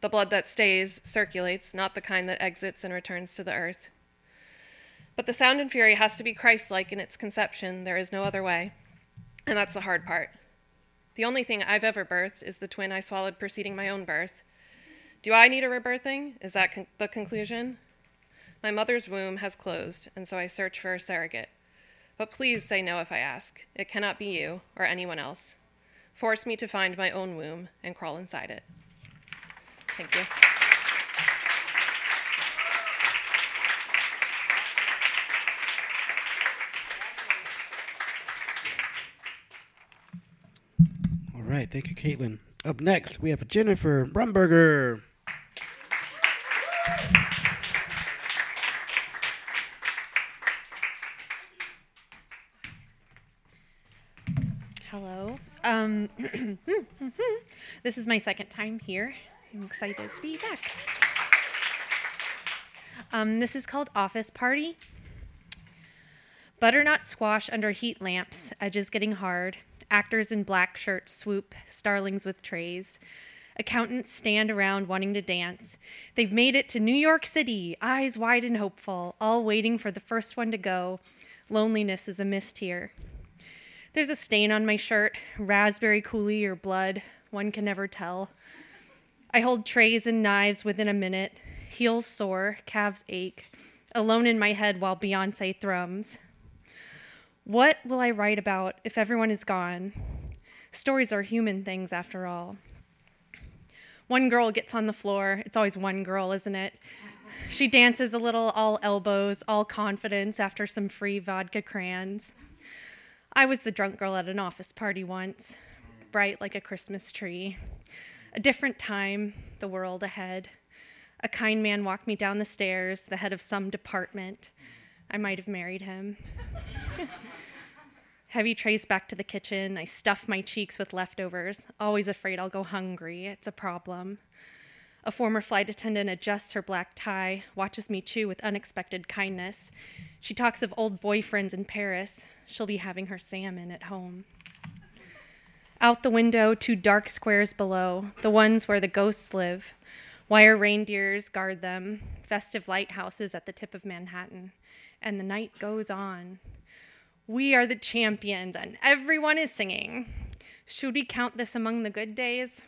The blood that stays, circulates, not the kind that exits and returns to the earth. But the sound and fury has to be Christ like in its conception. There is no other way. And that's the hard part. The only thing I've ever birthed is the twin I swallowed preceding my own birth. Do I need a rebirthing? Is that con- the conclusion? My mother's womb has closed, and so I search for a surrogate. But please say no if I ask. It cannot be you or anyone else. Force me to find my own womb and crawl inside it. Thank you. All right, thank you, Caitlin. Up next, we have Jennifer Brumberger. Hello. Um, this is my second time here. I'm excited to be back. Um, this is called Office Party. Butternut squash under heat lamps, edges getting hard. Actors in black shirts swoop, starlings with trays. Accountants stand around wanting to dance. They've made it to New York City, eyes wide and hopeful, all waiting for the first one to go. Loneliness is a mist here. There's a stain on my shirt, raspberry coulis or blood, one can never tell. I hold trays and knives within a minute, heels sore, calves ache, alone in my head while Beyonce thrums. What will I write about if everyone is gone? Stories are human things, after all. One girl gets on the floor. It's always one girl, isn't it? She dances a little, all elbows, all confidence after some free vodka crayons. I was the drunk girl at an office party once, bright like a Christmas tree. A different time, the world ahead. A kind man walked me down the stairs, the head of some department. I might have married him. Heavy trays back to the kitchen. I stuff my cheeks with leftovers, always afraid I'll go hungry. It's a problem. A former flight attendant adjusts her black tie, watches me chew with unexpected kindness. She talks of old boyfriends in Paris. She'll be having her salmon at home. Out the window, two dark squares below, the ones where the ghosts live. Wire reindeers guard them, festive lighthouses at the tip of Manhattan. And the night goes on. We are the champions, and everyone is singing. Should we count this among the good days?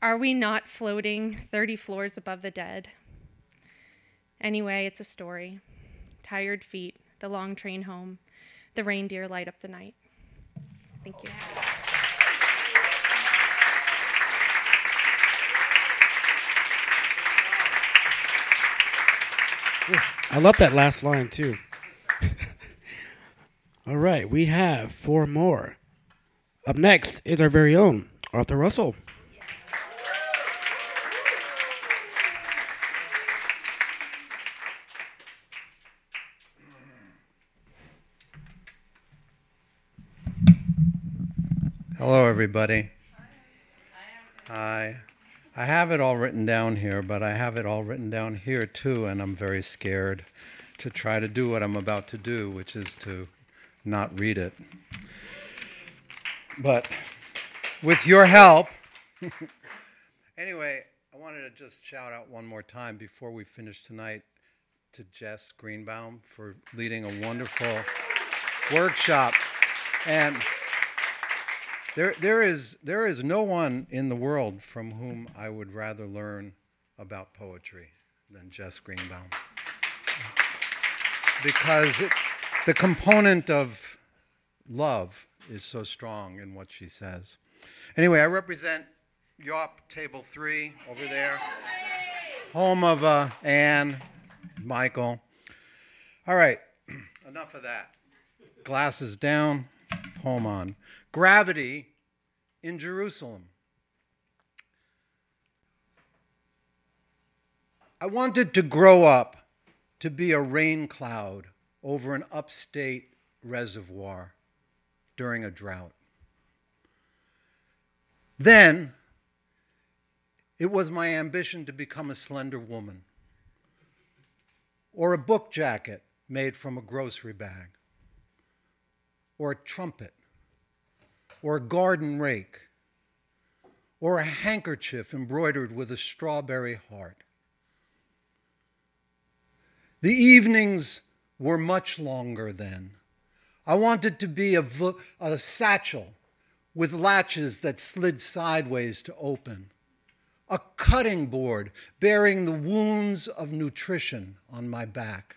Are we not floating 30 floors above the dead? Anyway, it's a story. Tired feet, the long train home, the reindeer light up the night. Thank you. I love that last line too. All right, we have four more. Up next is our very own Arthur Russell. Everybody. Hi. I have it all written down here, but I have it all written down here too, and I'm very scared to try to do what I'm about to do, which is to not read it. But with your help, anyway, I wanted to just shout out one more time before we finish tonight to Jess Greenbaum for leading a wonderful workshop. And there, there, is, there is no one in the world from whom I would rather learn about poetry than Jess Greenbaum. Because it, the component of love is so strong in what she says. Anyway, I represent Yawp Table 3 over there, home of uh, Anne, Michael. All right, enough of that. Glasses down, poem on. Gravity in Jerusalem. I wanted to grow up to be a rain cloud over an upstate reservoir during a drought. Then, it was my ambition to become a slender woman or a book jacket made from a grocery bag or a trumpet or a garden rake or a handkerchief embroidered with a strawberry heart. The evenings were much longer then. I wanted to be a, satchel with latches that slid sideways to open, a cutting board bearing the wounds of nutrition on my back,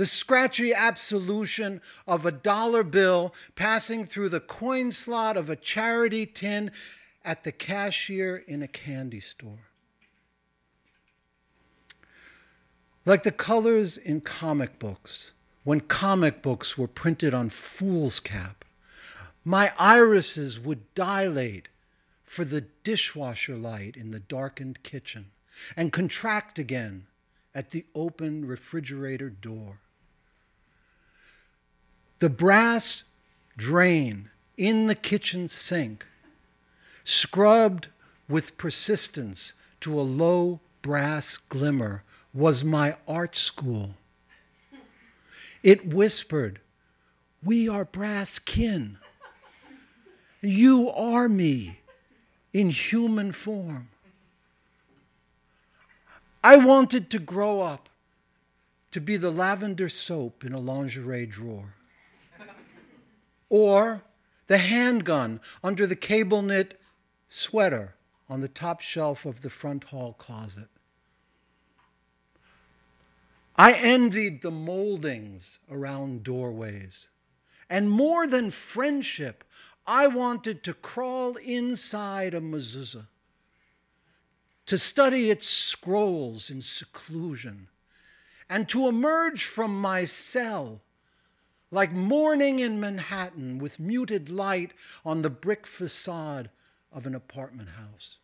the scratchy absolution of a dollar bill passing through the coin slot of a charity tin at the cashier in a candy store. Like the colors in comic books, when comic books were printed on foolscap, my irises would dilate for the dishwasher light in the darkened kitchen and contract again at the open refrigerator door. The brass drain in the kitchen sink, scrubbed with persistence to a low brass glimmer, was my art school. It whispered, We are brass kin. You are me in human form. I wanted to grow up to be the lavender soap in a lingerie drawer, or the handgun under the cable knit sweater on the top shelf of the front hall closet. I envied the moldings around doorways. And more than friendship, I wanted to crawl inside a mezuzah, to study its scrolls in seclusion, and to emerge from my cell like morning in Manhattan with muted light on the brick facade of an apartment house.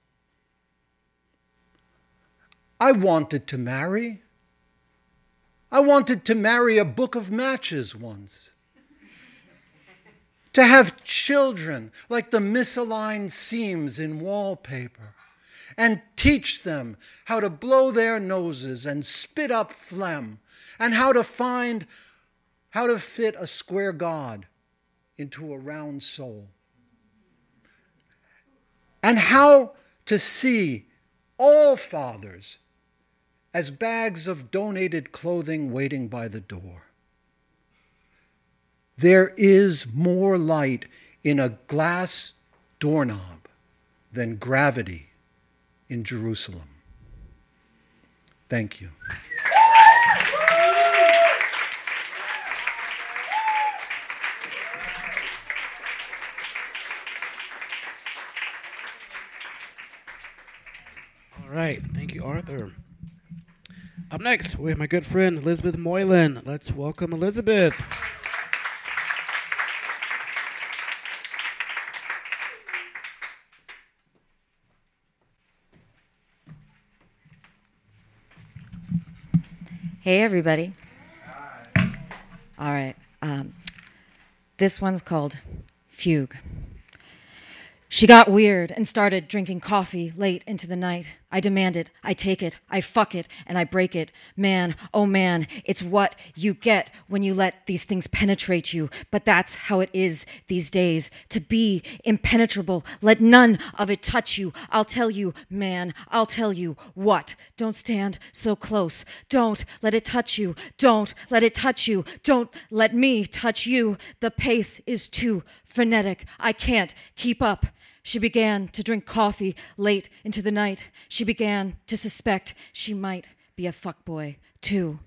I wanted to marry. I wanted to marry a book of matches once. to have children like the misaligned seams in wallpaper and teach them how to blow their noses and spit up phlegm and how to find how to fit a square God into a round soul and how to see all fathers as bags of donated clothing waiting by the door. There is more light in a glass doorknob than gravity in Jerusalem. Thank you. All right. Thank you, Arthur. Up next, we have my good friend Elizabeth Moylan. Let's welcome Elizabeth. Hey, everybody. All right. Um, this one's called Fugue. She got weird and started drinking coffee late into the night. I demand it, I take it, I fuck it, and I break it. Man, oh man, it's what you get when you let these things penetrate you. But that's how it is these days to be impenetrable. Let none of it touch you. I'll tell you, man, I'll tell you what. Don't stand so close. Don't let it touch you. Don't let it touch you. Don't let me touch you. The pace is too frenetic. I can't keep up. She began to drink coffee late into the night. She began to suspect she might be a fuckboy, too.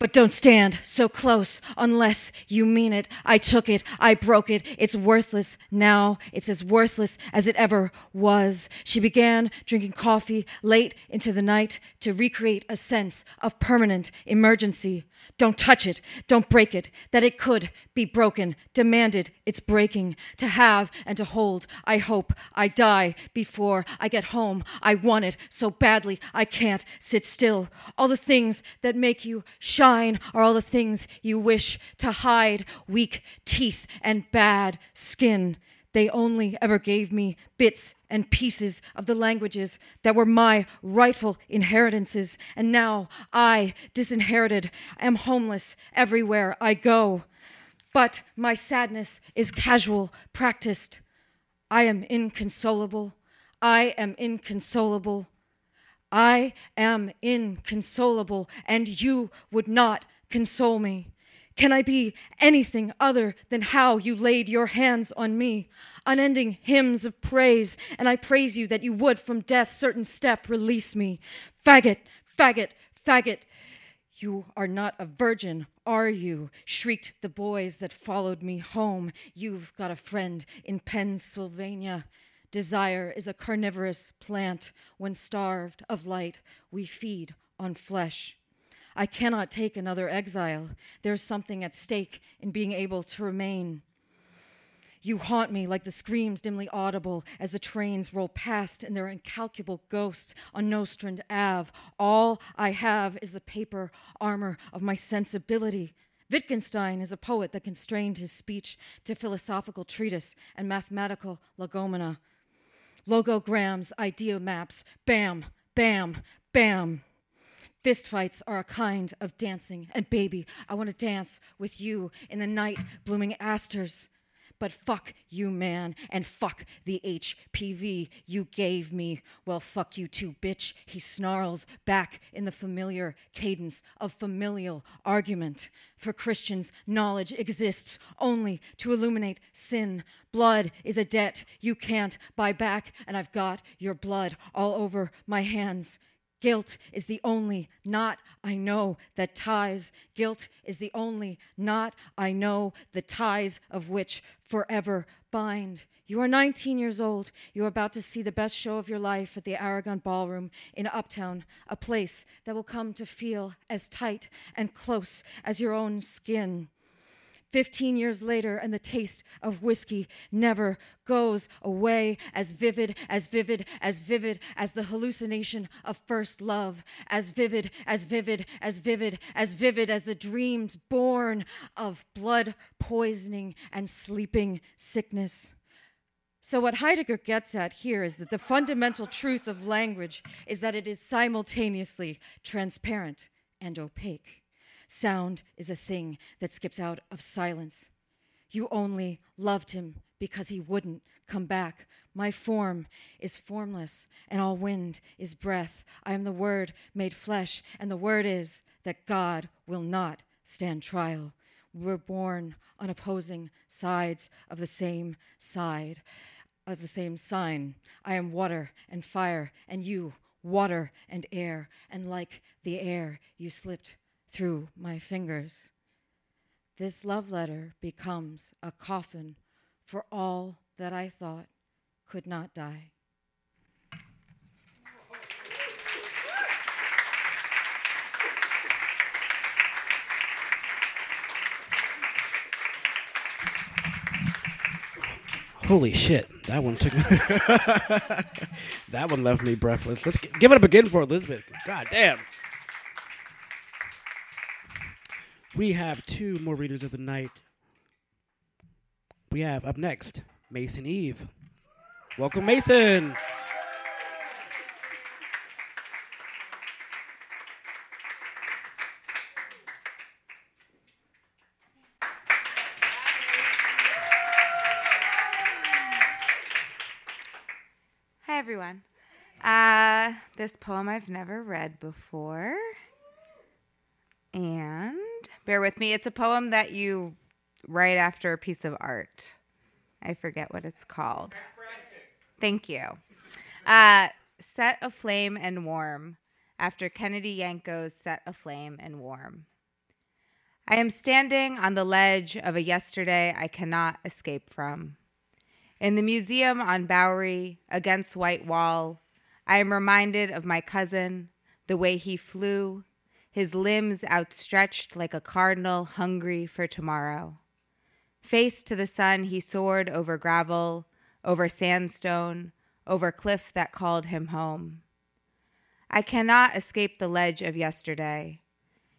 But don't stand so close unless you mean it. I took it. I broke it. It's worthless now. It's as worthless as it ever was. She began drinking coffee late into the night to recreate a sense of permanent emergency. Don't touch it. Don't break it. That it could be broken. Demanded its breaking. To have and to hold. I hope I die before I get home. I want it so badly I can't sit still. All the things that make you shine are all the things you wish to hide. Weak teeth and bad skin. They only ever gave me bits and pieces of the languages that were my rightful inheritances. And now I, disinherited, am homeless everywhere I go. But my sadness is casual, practiced. I am inconsolable. I am inconsolable. I am inconsolable, and you would not console me. Can I be anything other than how you laid your hands on me? Unending hymns of praise, and I praise you that you would from death's certain step release me. Faggot, faggot, faggot. You are not a virgin, are you? shrieked the boys that followed me home. You've got a friend in Pennsylvania. Desire is a carnivorous plant. When starved of light, we feed on flesh. I cannot take another exile. There's something at stake in being able to remain. You haunt me like the screams dimly audible as the trains roll past in their incalculable ghosts on Nostrand Ave. All I have is the paper armor of my sensibility. Wittgenstein is a poet that constrained his speech to philosophical treatise and mathematical legomena. Logograms, idea maps, bam, bam, bam. Fistfights are a kind of dancing, and baby, I want to dance with you in the night blooming asters. But fuck you, man, and fuck the HPV you gave me. Well, fuck you too, bitch. He snarls back in the familiar cadence of familial argument. For Christians, knowledge exists only to illuminate sin. Blood is a debt you can't buy back, and I've got your blood all over my hands. Guilt is the only knot I know that ties. Guilt is the only knot I know the ties of which forever bind. You are 19 years old. You are about to see the best show of your life at the Aragon Ballroom in Uptown, a place that will come to feel as tight and close as your own skin. 15 years later, and the taste of whiskey never goes away. As vivid, as vivid, as vivid as the hallucination of first love. As vivid, as vivid, as vivid, as vivid as the dreams born of blood poisoning and sleeping sickness. So, what Heidegger gets at here is that the fundamental truth of language is that it is simultaneously transparent and opaque. Sound is a thing that skips out of silence. You only loved him because he wouldn't come back. My form is formless, and all wind is breath. I am the Word made flesh, and the Word is that God will not stand trial. We're born on opposing sides of the same side, of the same sign. I am water and fire, and you, water and air, and like the air, you slipped through my fingers. This love letter becomes a coffin for all that I thought could not die. Holy shit! That one took me. that one left me breathless. Let's give it up again for Elizabeth. God damn. We have two more readers of the night. We have up next Mason Eve. Welcome, Mason. Hi, everyone. Uh, this poem I've never read before. And bear with me, it's a poem that you write after a piece of art. I forget what it's called. Thank you. Uh, Set Aflame and Warm, after Kennedy Yanko's Set Aflame and Warm. I am standing on the ledge of a yesterday I cannot escape from. In the museum on Bowery, against white wall, I am reminded of my cousin, the way he flew, his limbs outstretched like a cardinal hungry for tomorrow. Face to the sun, he soared over gravel, over sandstone, over cliff that called him home. I cannot escape the ledge of yesterday.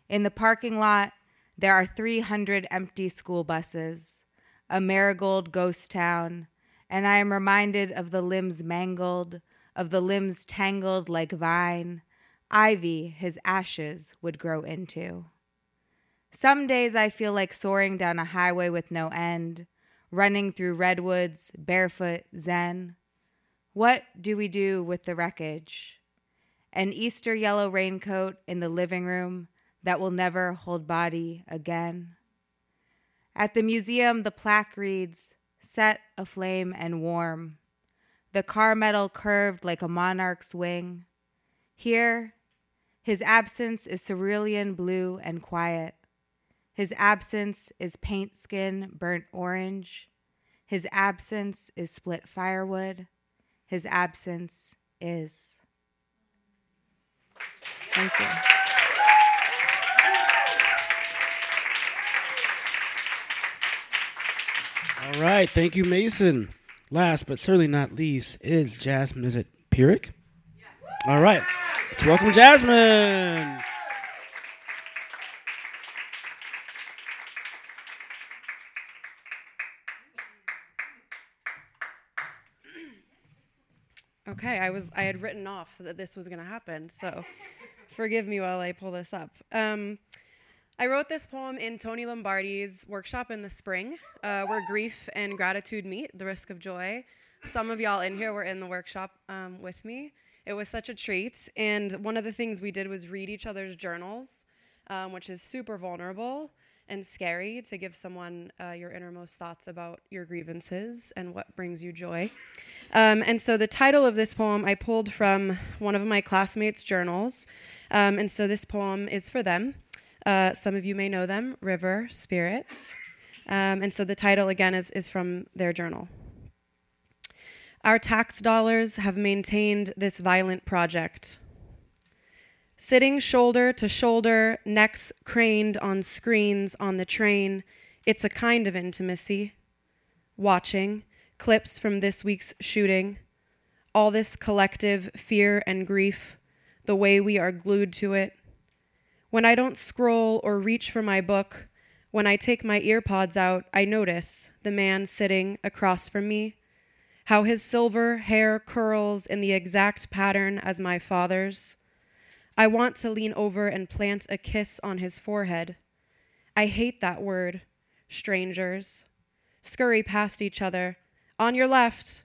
In the parking lot, there are 300 empty school buses, a marigold ghost town, and I am reminded of the limbs mangled, of the limbs tangled like vine, ivy his ashes would grow into. Some days I feel like soaring down a highway with no end, running through redwoods, barefoot, zen. What do we do with the wreckage? An Easter yellow raincoat in the living room that will never hold body again. At the museum, the plaque reads, Set aflame and warm. The car metal curved like a monarch's wing. Here, his absence is cerulean blue and quiet. His absence is paint skin burnt orange. His absence is split firewood. His absence is. Thank you. All right, thank you, Mason. Last but certainly not least is Jasmine. Is it Pyrrhic? All right, let's welcome Jasmine. Okay, I was I had written off that this was going to happen, so forgive me while I pull this up. Um, I wrote this poem in Tony Lombardi's workshop in the spring, uh, where grief and gratitude meet, the risk of joy. Some of y'all in here were in the workshop um, with me. It was such a treat, and one of the things we did was read each other's journals, um, which is super vulnerable and scary to give someone uh, your innermost thoughts about your grievances and what brings you joy. Um, and so the title of this poem I pulled from one of my classmates' journals. Um, and so this poem is for them. Uh, some of you may know them River Spirits. Um, and so the title, again, is, is from their journal. Our tax dollars have maintained this violent project. Sitting shoulder to shoulder, necks craned on screens on the train, it's a kind of intimacy. Watching clips from this week's shooting, all this collective fear and grief, the way we are glued to it. When I don't scroll or reach for my book, when I take my earpods out, I notice the man sitting across from me, how his silver hair curls in the exact pattern as my father's I want to lean over and plant a kiss on his forehead. I hate that word, strangers. Scurry past each other. On your left.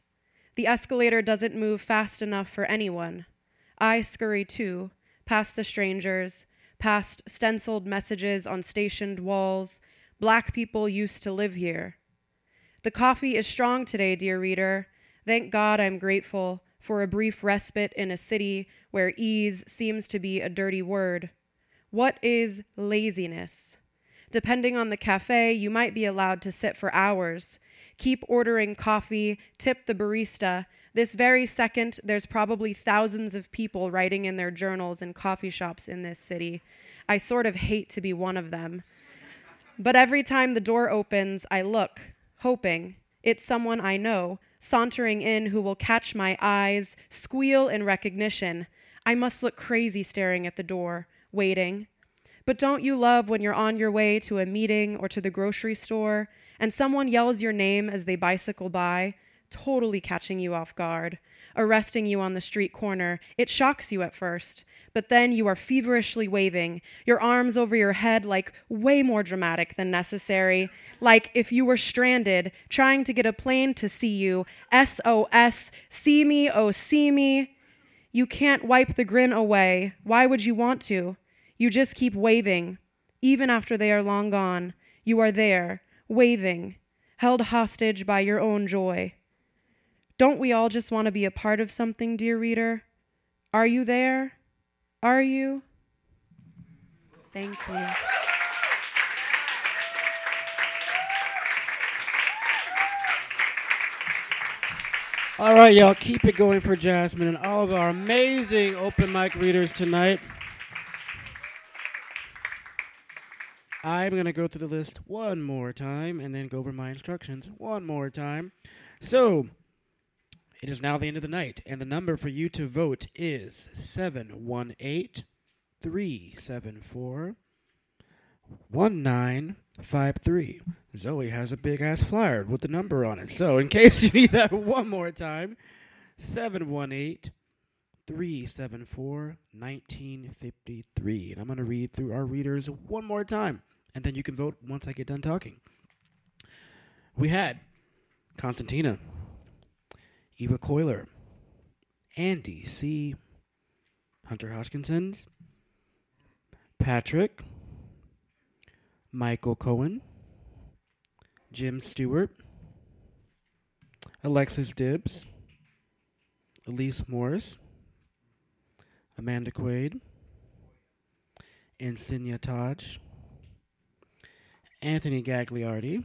The escalator doesn't move fast enough for anyone. I scurry too, past the strangers, past stenciled messages on stationed walls. Black people used to live here. The coffee is strong today, dear reader. Thank God I'm grateful for a brief respite in a city where ease seems to be a dirty word. What is laziness? Depending on the cafe, you might be allowed to sit for hours. Keep ordering coffee, tip the barista. This very second, there's probably thousands of people writing in their journals in coffee shops in this city. I sort of hate to be one of them. But every time the door opens, I look, hoping it's someone I know, sauntering in who will catch my eyes, squeal in recognition. I must look crazy staring at the door, waiting. But don't you love when you're on your way to a meeting or to the grocery store and someone yells your name as they bicycle by, totally catching you off guard, arresting you on the street corner? It shocks you at first, but then you are feverishly waving, your arms over your head like way more dramatic than necessary, like if you were stranded, trying to get a plane to see you. SOS, see me, oh, see me. You can't wipe the grin away. Why would you want to? You just keep waving. Even after they are long gone, you are there, waving, held hostage by your own joy. Don't we all just want to be a part of something, dear reader? Are you there? Are you? Thank you. All right, y'all, keep it going for Jasmine and all of our amazing open mic readers tonight. I'm going to go through the list one more time and then go over my instructions one more time. So, it is now the end of the night, and the number for you to vote is 718 374 1953. Zoe has a big ass flyer with the number on it. So, in case you need that one more time, 718 374 1953. And I'm going to read through our readers one more time, and then you can vote once I get done talking. We had Constantina, Eva Coiler, Andy C., Hunter Hodgkinson, Patrick, Michael Cohen, Jim Stewart, Alexis Dibbs, Elise Morris, Amanda Quaid, Insiya Taj, Anthony Gagliardi,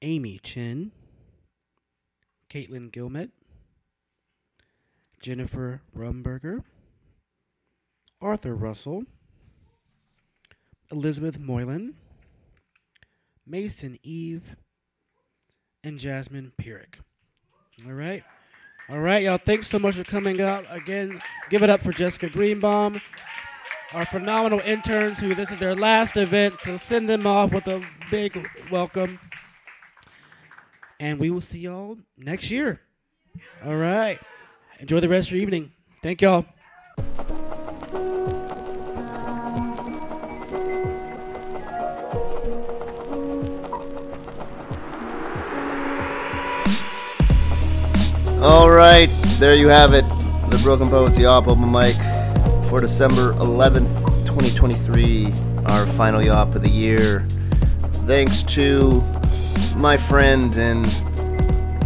Amy Chin, Caitlin Gilmet, Jennifer Rumberger, Arthur Russell, Elizabeth Moylan, Mason Eve, and Jasmine Pierrick. All right. All right, y'all. Thanks so much for coming out. Again, give it up for Jessica Greenbaum, our phenomenal interns who this is their last event, so send them off with a big welcome. And we will see y'all next year. All right. Enjoy the rest of your evening. Thank y'all. All right, there you have it. The Brooklyn Poets Yawp open mic for December 11th, 2023. Our final Yawp of the year. Thanks to my friend and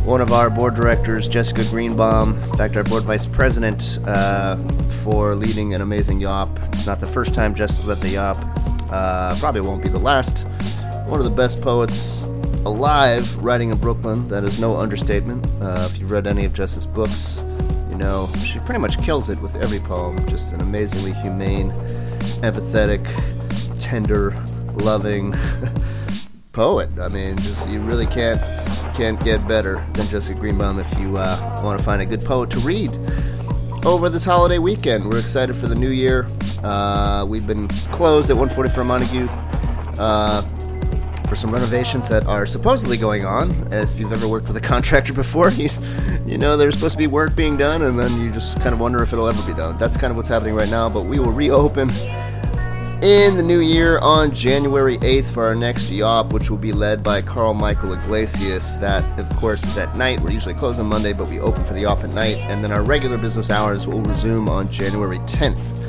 one of our board directors, Jessica Greenbaum, in fact, our board vice president, uh, for leading an amazing Yawp. It's not the first time Jessica's led the Yawp. Uh, probably won't be the last. One of the best poets alive writing in Brooklyn. That is no understatement. Uh, if you've read any of Jess's books, you know she pretty much kills it with every poem. Just an amazingly humane, empathetic, tender, loving poet. I mean, just you really can't can't get better than Jessica Greenbaum if you uh, want to find a good poet to read over this holiday weekend. We're excited for the new year. Uh, we've been closed at 144 Montague. Uh, for some renovations that are supposedly going on. If you've ever worked with a contractor before, you, you know there's supposed to be work being done, and then you just kind of wonder if it'll ever be done. That's kind of what's happening right now, but we will reopen in the new year on January 8th for our next Yawp, which will be led by Carl Michael Iglesias. That, of course, is at night. We're usually closed on Monday, but we open for the Yawp at night, and then our regular business hours will resume on January 10th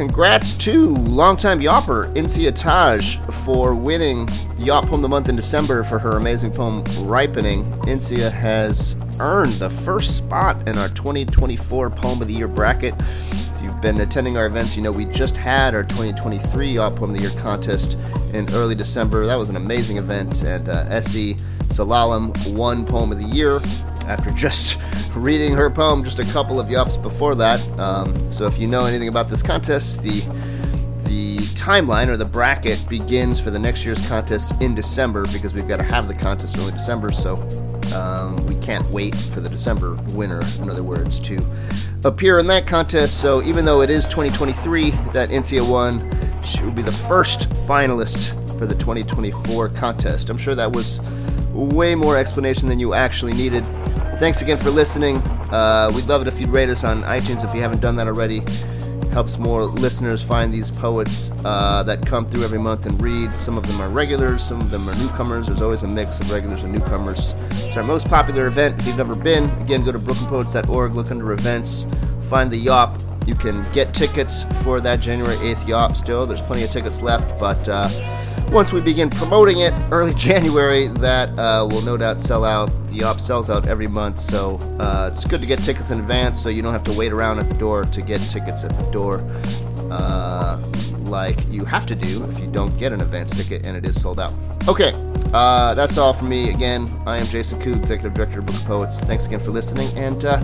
congrats to longtime Yawper, Insiya Taj, for winning Yawp Poem of the Month in December for her amazing poem Ripening. Insiya has earned the first spot in our 2024 Poem of the Year bracket. Been attending our events, you know we just had our 2023 Yawp Poem of the Year contest in early December. That was an amazing event, and uh, Essie Salalam won Poem of the Year after just reading her poem just a couple of Yawps before that. Um, so if you know anything about this contest, the the timeline or the bracket begins for the next year's contest in December because we've got to have the contest early December. So um, we can't wait for the December winner, in other words, to appear in that contest. So even though it is 2023 that Insiya won, she will be the first finalist for the 2024 contest. I'm sure that was way more explanation than you actually needed. Thanks again for listening. Uh, we'd love it if you'd rate us on iTunes if you haven't done that already. Helps more listeners find these poets uh, that come through every month and read. Some of them are regulars, some of them are newcomers. There's always a mix of regulars and newcomers. It's our most popular event. If you've never been, again, go to brooklynpoets.org, look under events, find the Yawp. You can get tickets for that January 8th Yawp still. There's plenty of tickets left, but uh, once we begin promoting it early January, that uh, will no doubt sell out. The Yawp sells out every month, so uh, it's good to get tickets in advance so you don't have to wait around at the door to get tickets at the door. Uh, like you have to do if you don't get an advance ticket and it is sold out. Okay, uh, that's all from me. Again, I am Jason Koo, Executive Director of Brooklyn Poets. Thanks again for listening, and uh,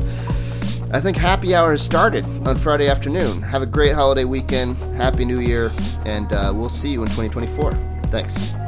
I think happy hour has started on Friday afternoon. Have a great holiday weekend, Happy New Year, and uh, we'll see you in 2024. Thanks.